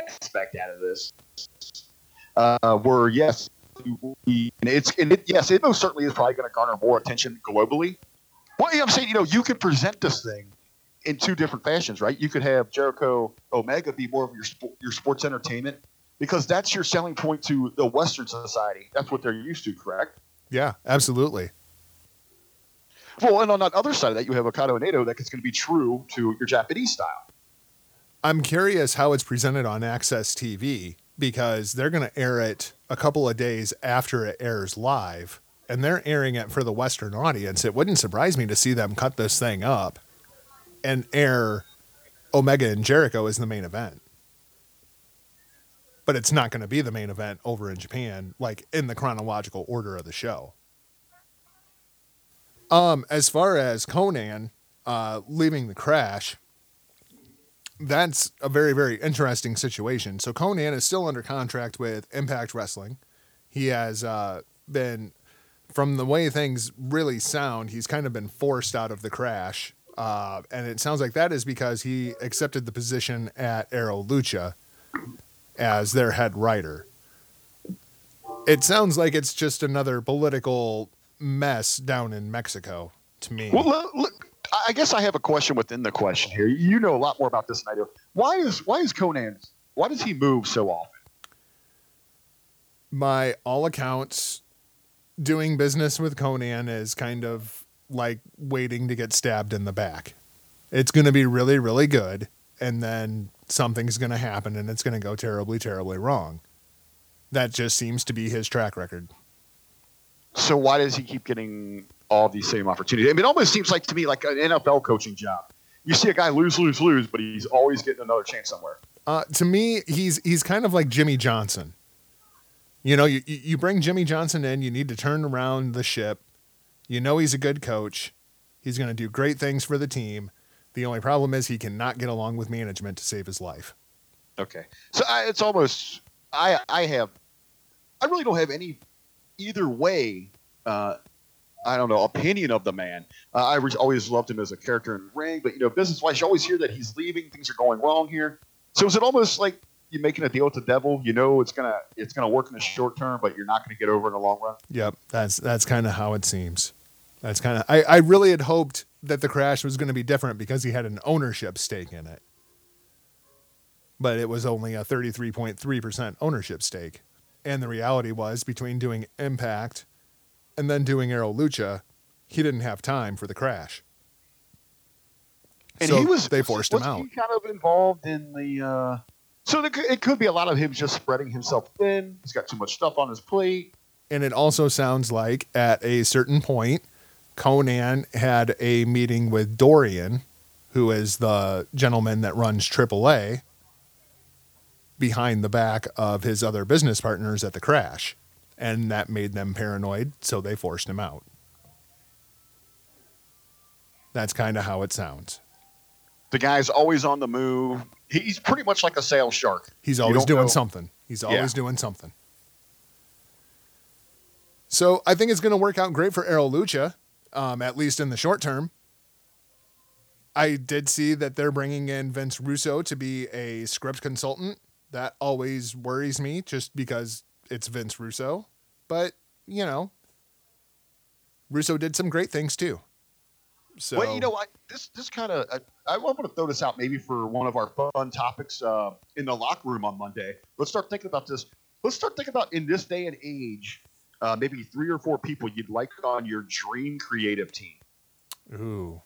aspect out of this. Uh, where yes, we, and it's and it, yes, it most certainly is probably going to garner more attention globally. Well, know, I'm saying, you know, you could present this thing in two different fashions, right? You could have Jericho Omega be more of your your sports entertainment because that's your selling point to the Western society. That's what they're used to, correct? Yeah, absolutely. Well, and on that other side of that, you have Okada and Naito that's going to be true to your Japanese style. I'm curious how it's presented on AXS TV because they're going to air it a couple of days after it airs live, and they're airing it for the Western audience. It wouldn't surprise me to see them cut this thing up and air Omega and Jericho as the main event. But it's not going to be the main event over in Japan, like in the chronological order of the show. Um, as far as Konnan uh, leaving the crash, that's a very, very interesting situation. So Konnan is still under contract with Impact Wrestling. He has uh, been, from the way things really sound, he's kind of been forced out of the crash. Uh, and it sounds like that is because he accepted the position at Aro Lucha as their head writer. It sounds like it's just another political mess down in Mexico to me. Well, look, I guess I have a question within the question here. You know a lot more about this than I do. Why is why is Konnan? Why does he move so often? By all accounts, doing business with Konnan is kind of like waiting to get stabbed in the back. It's going to be really, really good, and then something's going to happen, and it's going to go terribly, terribly wrong. That just seems to be his track record. So why does he keep getting all these same opportunities? I mean, it almost seems like to me like an NFL coaching job. You see a guy lose, lose, lose, but he's always getting another chance somewhere. Uh, to me, he's he's kind of like Jimmy Johnson. You know, you you bring Jimmy Johnson in, you need to turn around the ship. You know he's a good coach. He's going to do great things for the team. The only problem is he cannot get along with management to save his life. Okay, so I, it's almost I I have I really don't have any either way. Uh, I don't know opinion of the man. Uh, I re- always loved him as a character in ring, but you know, business wise, you always hear that he's leaving. Things are going wrong here. So is it almost like you're making a deal with the devil? You know, it's gonna it's gonna work in the short term, but you're not gonna get over in the long run. Yep, that's that's kind of how it seems. That's kind of I, I really had hoped that the crash was going to be different because he had an ownership stake in it. But it was only a 33.3% ownership stake. And the reality was between doing Impact and then doing Aro Lucha, he didn't have time for the crash. And So he was they forced him out. He kind of involved in the uh, So there could- it could be a lot of him just spreading himself thin. He's got too much stuff on his plate. And it also sounds like at a certain point, Konnan had a meeting with Dorian, who is the gentleman that runs AAA, behind the back of his other business partners at the crash. And that made them paranoid, so they forced him out. That's kind of how it sounds. The guy's always on the move. He's pretty much like a sales shark. He's always doing know- something. He's Yeah. always doing something. So I think it's going to work out great for Aro Lucha, um, at least in the short term. I did see that they're bringing in Vince Russo to be a script consultant. That always worries me just because it's Vince Russo. But, you know, Russo did some great things too. So, Well, you know, I, this this kind of I, I want to throw this out maybe for one of our fun topics uh, in the locker room on Monday. Let's start thinking about this. Let's start thinking about in this day and age, uh, maybe three or four people you'd like on your dream creative team. ooh,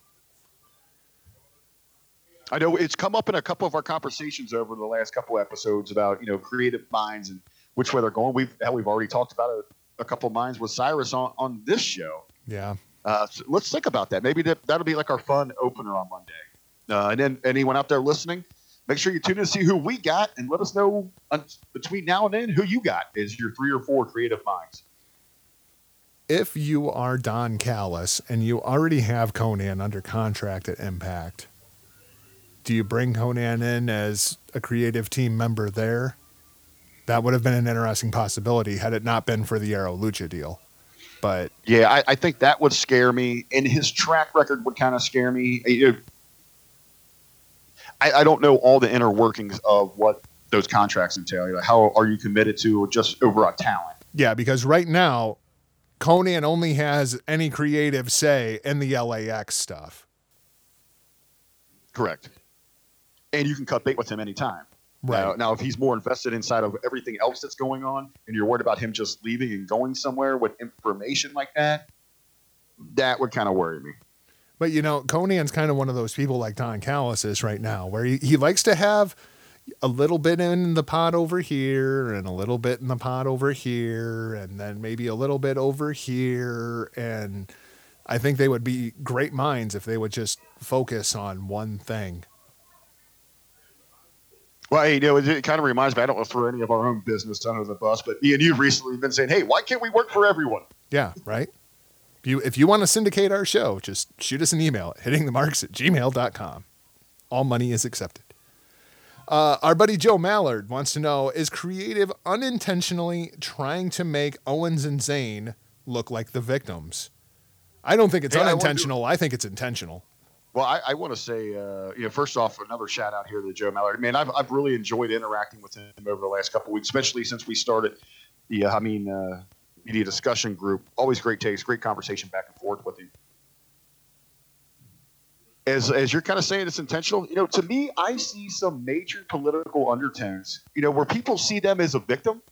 I know it's come up in a couple of our conversations over the last couple episodes about you know creative minds and which way they're going. We've we've already talked about a, a couple of minds with Cyrus on on this show. yeah. Uh, so let's think about that. Maybe that, that'll be like our fun opener on Monday. Uh, and then anyone out there listening, make sure you tune in to see who we got and let us know uh, between now and then who you got is your three or four creative minds. if you are Don Callis and you already have Konnan under contract at Impact, do you bring Konnan in as a creative team member there? That would have been an interesting possibility had it not been for the Aro Lucha deal. But Yeah, I, I think that would scare me, and his track record would kind of scare me. I, I don't know all the inner workings of what those contracts entail. You know, how are you committed to just over a talent? yeah, because right now, Konnan only has any creative say in the LAX stuff. Correct. And you can cut bait with him anytime. Right. Now, now, if he's more invested inside of everything else that's going on, and you're worried about him just leaving and going somewhere with information like that, that would kind of worry me. But you know, Konnan's kind of one of those people like Don Callis is right now, where he, he likes to have a little bit in the pot over here and a little bit in the pot over here and then maybe a little bit over here. And I think they would be great minds if they would just focus on one thing. Well, you know, it, it kind of reminds me. I don't want to throw any of our own business to under the bus, but me and you've recently been saying, "Hey, why can't we work for everyone?" Yeah, right? If you, if you want to syndicate our show, just shoot us an email at hittingthemarks at gmail.com. All money is accepted. Uh, our buddy Joe Mallard wants to know Is creative unintentionally trying to make Owens and Zayn look like the victims? I don't think it's Yeah, I do- unintentional. I think it's intentional. Well, I, I want to say, uh, you know, first off, another shout out here to Joe Mallard. Man, I've, I've really enjoyed interacting with him over the last couple weeks, especially since we started the, uh, I mean, uh, media discussion group. Always great takes, great conversation back and forth with him. As, as you're kind of saying it's intentional, you know, to me, I see some major political undertones, you know, where people see them as a victim.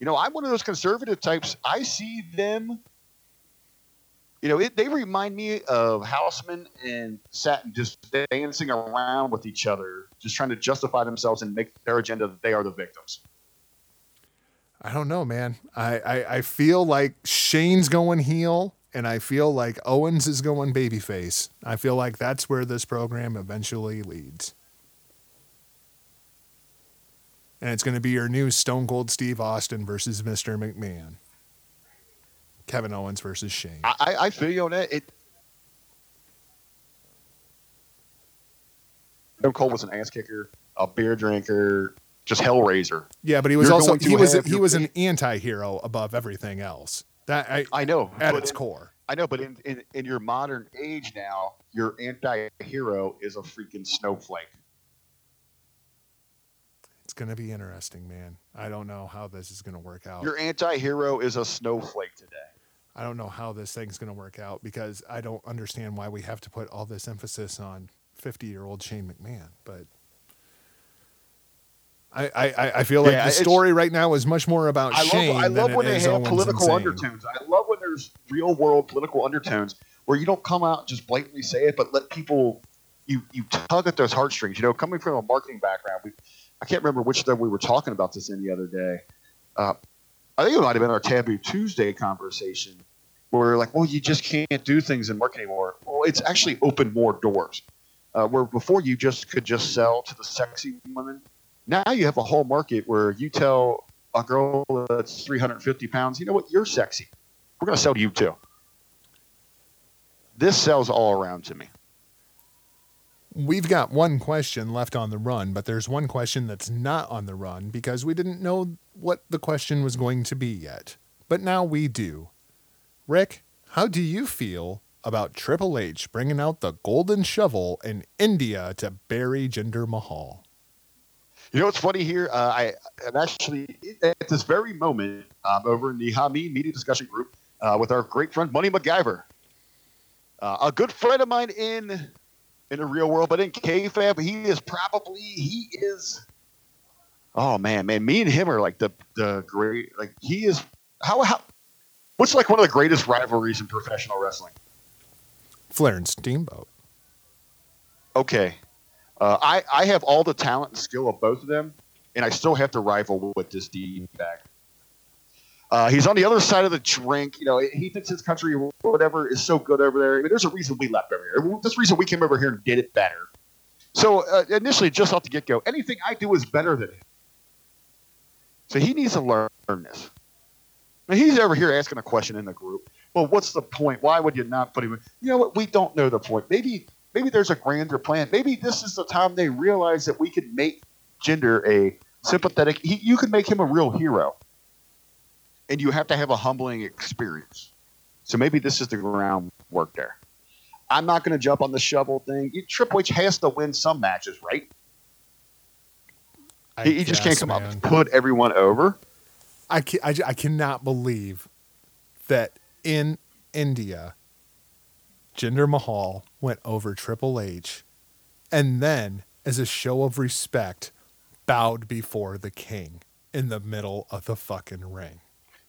You know, I'm one of those conservative types. I see them you know, it, they remind me of Houseman and Satin just dancing around with each other, just trying to justify themselves and make their agenda that they are the victims. I don't know, man. I, I, I feel like Shane's going heel, and I feel like Owens is going babyface. I feel like that's where this program eventually leads. And it's going to be your new Stone Cold Steve Austin versus Mr. McMahon. Kevin Owens versus Shane. I, I- feel you on that. It. Stone Cold was an ass kicker, a beer drinker, just hellraiser. yeah, but he was You're also he was he was an anti-hero above everything else. That I, I know, at its in- core. I know, but in, in, in your modern age now, your anti-hero is a freaking snowflake. It's going to be interesting, man. I don't know how this is going to work out. Your anti-hero is a snowflake today. I don't know how this thing's going to work out because I don't understand why we have to put all this emphasis on 50 year old Shane McMahon. But I, I, I- feel like Yeah, the story right now is much more about I Shane love, I love when they have Owens political undertones. I love when there's real world political undertones where you don't come out and just blatantly say it, but let people you you tug at those heartstrings. You know, coming from a marketing background, we I can't remember which day we were talking about this in the other day. Uh, I think it might have been our Taboo Tuesday conversation where we are like, well, you just can't do things in marketing anymore. Well, it's actually opened more doors. Uh, where before you just could just sell to the sexy women, now you have a whole market where you tell a girl that's 350 pounds, you know what, you're sexy. We're going to sell to you too. This sells all around to me. We've got one question left on the run, but there's one question that's not on the run because we didn't know what the question was going to be yet. But now we do. Rick, how do you feel about Triple H bringing out the golden shovel in India to bury Jinder Mahal? You know what's funny here? Uh, I am actually at this very moment um, over in the Hameen Media Discussion Group uh, with our great friend Money MacGyver, uh, a good friend of mine in in the real world, but in kayfabe, he is probably he is. Oh man, man, me and him are like the the great like he is how how what's like one of the greatest rivalries in professional wrestling? Flair and Steamboat. Okay, uh, I I have all the talent and skill of both of them, and I still have to rival with this D back. Uh, he's on the other side of the drink. You know, he thinks his country, whatever, is so good over there. I mean, there's a reason we left over here. There's a reason we came over here and did it better. So uh, initially, just off the get go, anything I do is better than him. So he needs to learn this. Now, he's over here asking a question in the group. Well, what's the point? Why would you not put him in? You know what? We don't know the point. Maybe maybe there's a grander plan. Maybe this is the time they realize that we could make Jinder a sympathetic. He, you could make him a real hero and you have to have a humbling experience. So maybe this is the groundwork there. I'm not going to jump on the shovel thing. Triple H has to win some matches, right? I he, he just can't come man. up and put everyone over. I, can, I, I cannot believe that in India, Jinder Mahal went over Triple H and then, as a show of respect, bowed before the king in the middle of the fucking ring.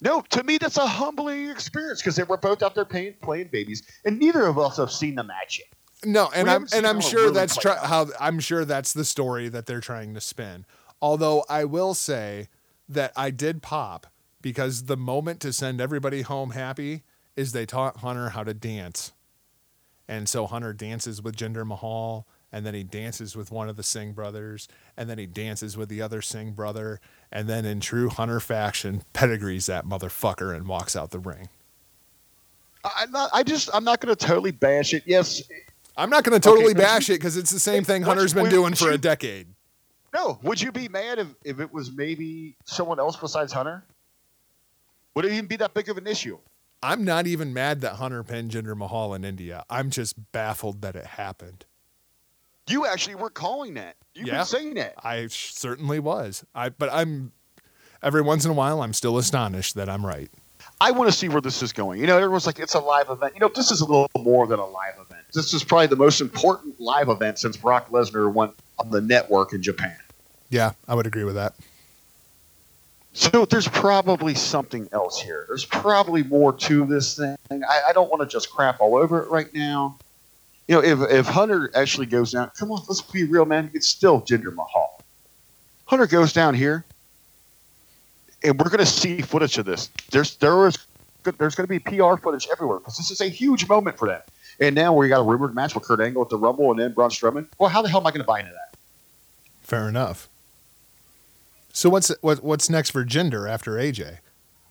No, to me that's a humbling experience because they were both out there playing, playing babies, and neither of us have seen the match yet. No, and I'm and I'm sure really that's how I'm sure that's the story that they're trying to spin. Although I will say that I did pop because the moment to send everybody home happy is they taught Hunter how to dance. And so Hunter dances with Jinder Mahal and then he dances with one of the Singh brothers, and then he dances with the other Singh brother, and then in true Hunter fashion, pedigrees that motherfucker and walks out the ring. I'm not. I just. I'm not going to totally bash it. Yes. I'm not going to totally okay, bash you, it because it's the same thing Hunter's been doing for you, a decade. No, would you be mad if, if it was maybe someone else besides Hunter? Would it even be that big of an issue? I'm not even mad that Hunter pinned Jinder Mahal in India. I'm just baffled that it happened. You actually were calling that. You've yeah, been saying that. I certainly was. I but I'm every once in a while I'm still astonished that I'm right. I want to see where this is going. You know, everyone's like, it's a live event. You know, this is a little more than a live event. This is probably the most important live event since Brock Lesnar went on the network in Japan. Yeah, I would agree with that. So there's probably something else here. There's probably more to this thing. I, I don't want to just crap all over it right now you know, if, if Hunter actually goes down, come on, let's be real, man. It's still Jinder Mahal. Hunter goes down here, and we're going to see footage of this. There's there is there's going to be PR footage everywhere because this is a huge moment for them. And now we got a rumored match with Kurt Angle at the Rumble and then Braun Strowman. Well, how the hell am I going to buy into that? Fair enough. So what's what, what's next for Jinder after AJ?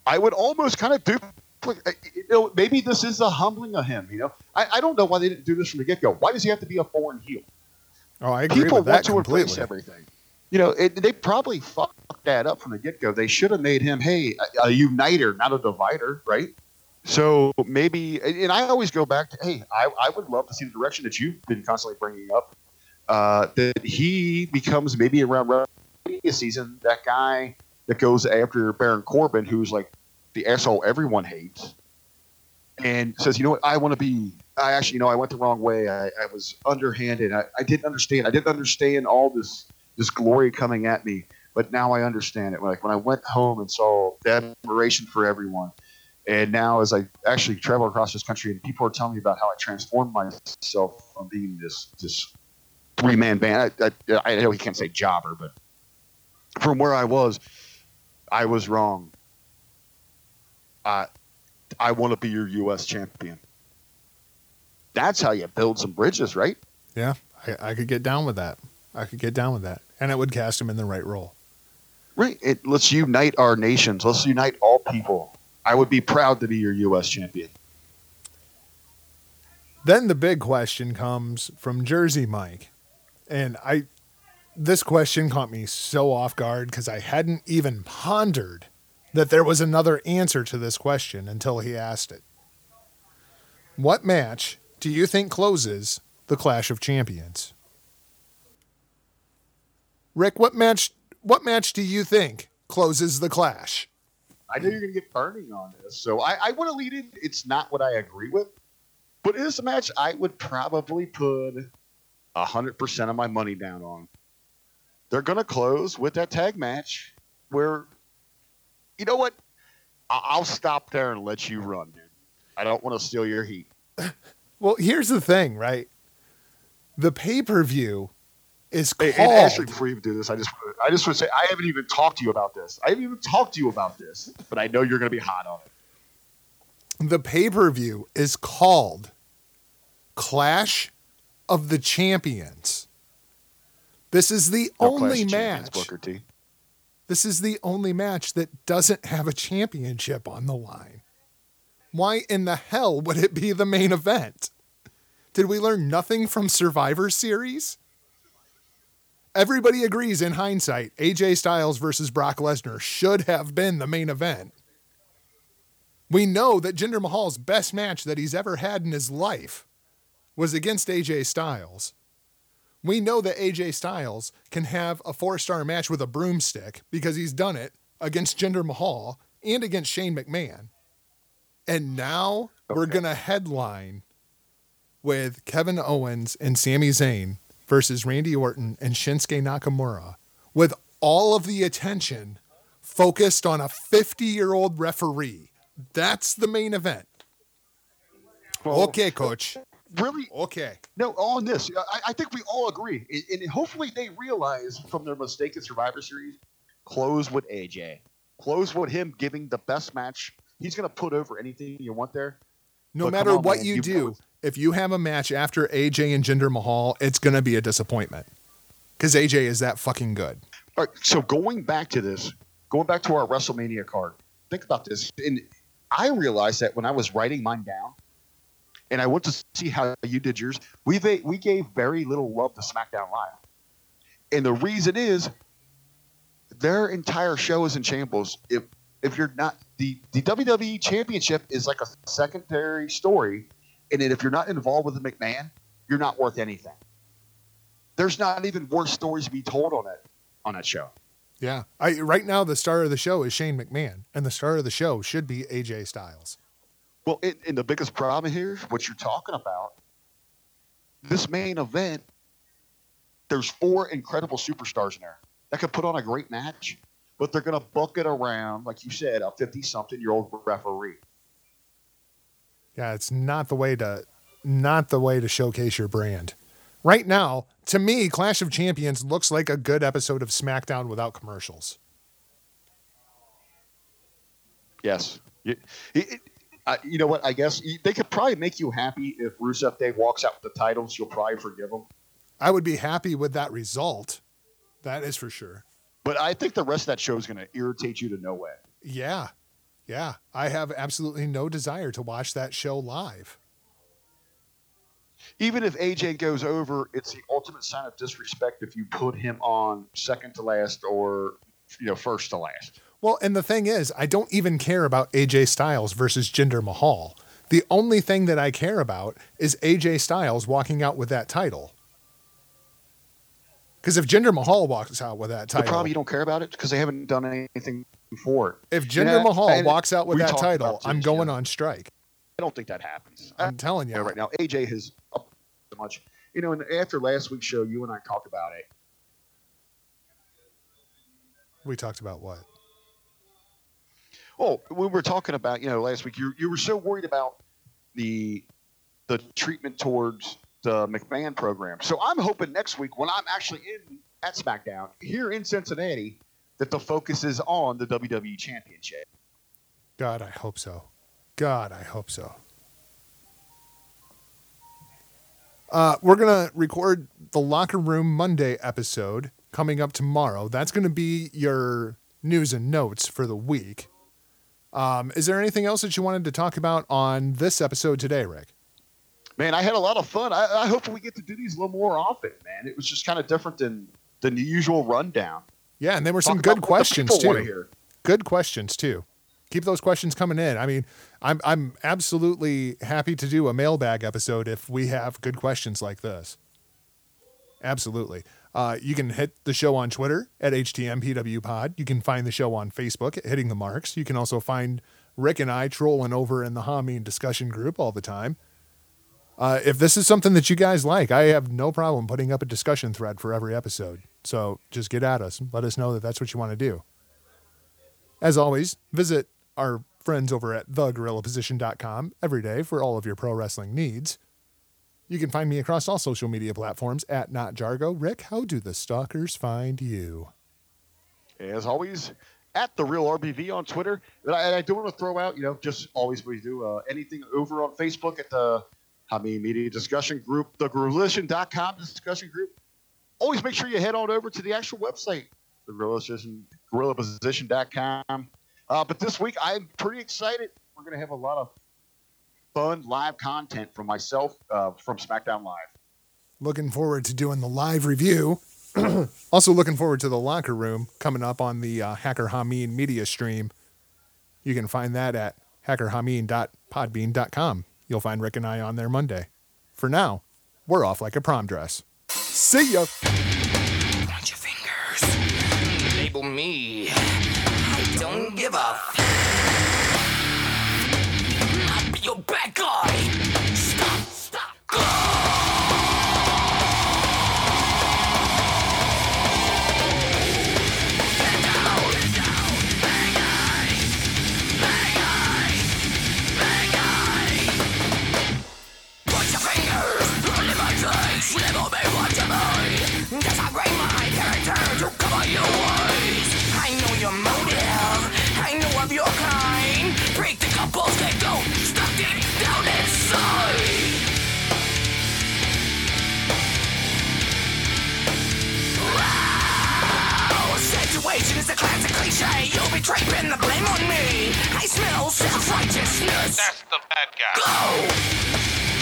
I would almost kind of do you know, maybe this is a humbling of him. You know, I, I don't know why they didn't do this from the get go. Why does he have to be a foreign heel? Oh, I agree People with that want to completely. embrace everything. You know, it, they probably fucked that up from the get go. They should have made him, hey, a, a, uniter, not a divider, right? So maybe, and I always go back to, hey, I, I would love to see the direction that you've been constantly bringing up. Uh, that he becomes maybe around season that guy that goes after Baron Corbin, who's like the asshole everyone hates, and says, you know what, I want to be. I actually, you know, I went the wrong way. I, I was underhanded. I, I didn't understand. I didn't understand all this this glory coming at me, but now I understand it. Like when I went home and saw admiration for everyone, and now as I actually travel across this country and people are telling me about how I transformed myself from being this this three man band. I, I, I know he can't say jobber, but from where I was, I was wrong. I I want to be your U.S. champion. That's how you build some bridges, right? Yeah, I, I could get down with that. I could get down with that, and it would cast him in the right role. Right. It, let's unite our nations. Let's unite all people. I would be proud to be your U.S. champion. Then the big question comes from Jersey Mike. And I this question caught me so off guard because I hadn't even pondered that there was another answer to this question until he asked it. What match do you think closes the Clash of Champions? Rick, what match what match do you think closes the Clash? I know you're to get burning on this, so I, I want to lead in. It's not what I agree with, but it is a match I would probably put hundred percent of my money down on. They're to close with that tag match where, you know what? I- I'll stop there and let you run, dude. I don't want to steal your heat. *laughs* Well, here's the thing, right? The pay per view is Hey, called. and actually, before you do this, I just I just want to say I haven't even talked to you about this. I haven't even talked to you about this, but I know you're going to be hot on it. the pay per view is called Clash of the Champions. This is the No only Champions, match. Booker T. This is the only match that doesn't have a championship on the line. Why in the hell would it be the main event? Did we learn nothing from Survivor Series? Everybody agrees in hindsight AJ Styles versus Brock Lesnar should have been the main event. We know that Jinder Mahal's best match that he's ever had in his life was against AJ Styles. We know that AJ Styles can have a four star match with a broomstick because he's done it against Jinder Mahal and against Shane McMahon. And now we're going to headline with Kevin Owens and Sami Zayn versus Randy Orton and Shinsuke Nakamura with all of the attention focused on a 50 year old referee. That's the main event. Well, okay, coach. Really, Okay. No, on this, I, I think we all agree, and, and hopefully they realize from their mistake in Survivor Series, close with AJ, close with him giving the best match. He's going to put over anything you want there. No But matter on, what man, you you do, know- if you have a match after AJ and Jinder Mahal, it's going to be a disappointment because AJ is that fucking good. All right, so going back to this, going back to our WrestleMania card, think about this. And I realized that when I was writing mine down, and I want to see how you did yours, we we gave very little love to SmackDown Live, and the reason is their entire show is in shambles. If if you're not the the WWE Championship is like a secondary story, and if you're not involved with the McMahon, you're not worth anything. There's not even worse stories to be told on that on that show. Yeah. I right now the star of the show is Shane McMahon, and the star of the show should be AJ Styles. Well, it, and the biggest problem here, what you're talking about, this main event, there's four incredible superstars in there that could put on a great match, but they're going to book it around, like you said, a 50 something year old referee. Yeah, it's not the way to not the way to showcase your brand. Right now, to me, Clash of Champions looks like a good episode of SmackDown without commercials. Yes. It, it- uh, you know what? I guess they could probably make you happy if Rusev Day walks out with the titles. You'll probably forgive him. I would be happy with that result. That is for sure. But I think the rest of that show is going to irritate you to no end. Yeah. Yeah. I have absolutely no desire to watch that show live. even if AJ goes over, it's the ultimate sign of disrespect if you put him on second to last or you know first to last. Well, and the thing is, I don't even care about AJ Styles versus Jinder Mahal. The only thing that I care about is AJ Styles walking out with that title. Because if Jinder Mahal walks out with that title, The problem you don't care about it because they haven't done anything before. if Jinder Mahal walks out with that title, I'm going yeah. on strike. I don't think that happens. I'm telling You you. right now AJ has up so much. You know, and after last week's show, you and I talked about it. We talked about what? Oh, we were talking about you know last week. You you were so worried about the the treatment towards the McMahon program. So I'm hoping next week when I'm actually in at SmackDown here in Cincinnati, that the focus is on the WWE Championship. God, I hope so. God, I hope so. Uh, we're gonna record the locker room Monday episode coming up tomorrow. That's gonna be your news and notes for the week. Um, is there anything else that you wanted to talk about on this episode today, Rick? Man, I had a lot of fun. I, I hope we get to do these a little more often, man. It was just kind of different than than the usual rundown. Yeah, and there were some Talk good about what the questions too. Good questions too. Keep those questions coming in. I mean, I'm I'm absolutely happy to do a mailbag episode if we have good questions like this. Absolutely. Uh, you can hit the show on Twitter at HTMPWPod. You can find the show on Facebook at Hitting the Marks. You can also find Rick and I trolling over in the Hameen discussion group all the time. Uh, if this is something that you guys like, I have no problem putting up a discussion thread for every episode. So just get at us. Let us know that that's what you want to do. As always, visit our friends over at thegorillaposition.com every day for all of your pro wrestling needs. You can find me across all social media platforms at Not Jargo. Rick, how do the stalkers find you? As always, at the real RBV on Twitter. And I, and I do want to throw out, you know, just always we do uh, anything over on Facebook at the Hameen Media Discussion Group, the Gorillation.com discussion group. Always make sure you head on over to the actual website, the Gorillation, GorillaPosition.com. Uh, but this week, I'm pretty excited. We're going to have a lot of fun live content from myself uh, from SmackDown Live. Looking forward to doing the live review. *clears throat* also, looking forward to the locker room coming up on the uh, Hacker Hameen media stream. You can find that at hackerhameen.podbean.com. You'll find Rick and I on there Monday. For now, we're off like a prom dress. See ya. Point your fingers. Label me. I know your motive. I know of your kind. Break the couples that go stuck deep down inside. Situation is a classic cliche. You'll be draping the blame on me. I smell self-righteousness. That's the bad guy. Go!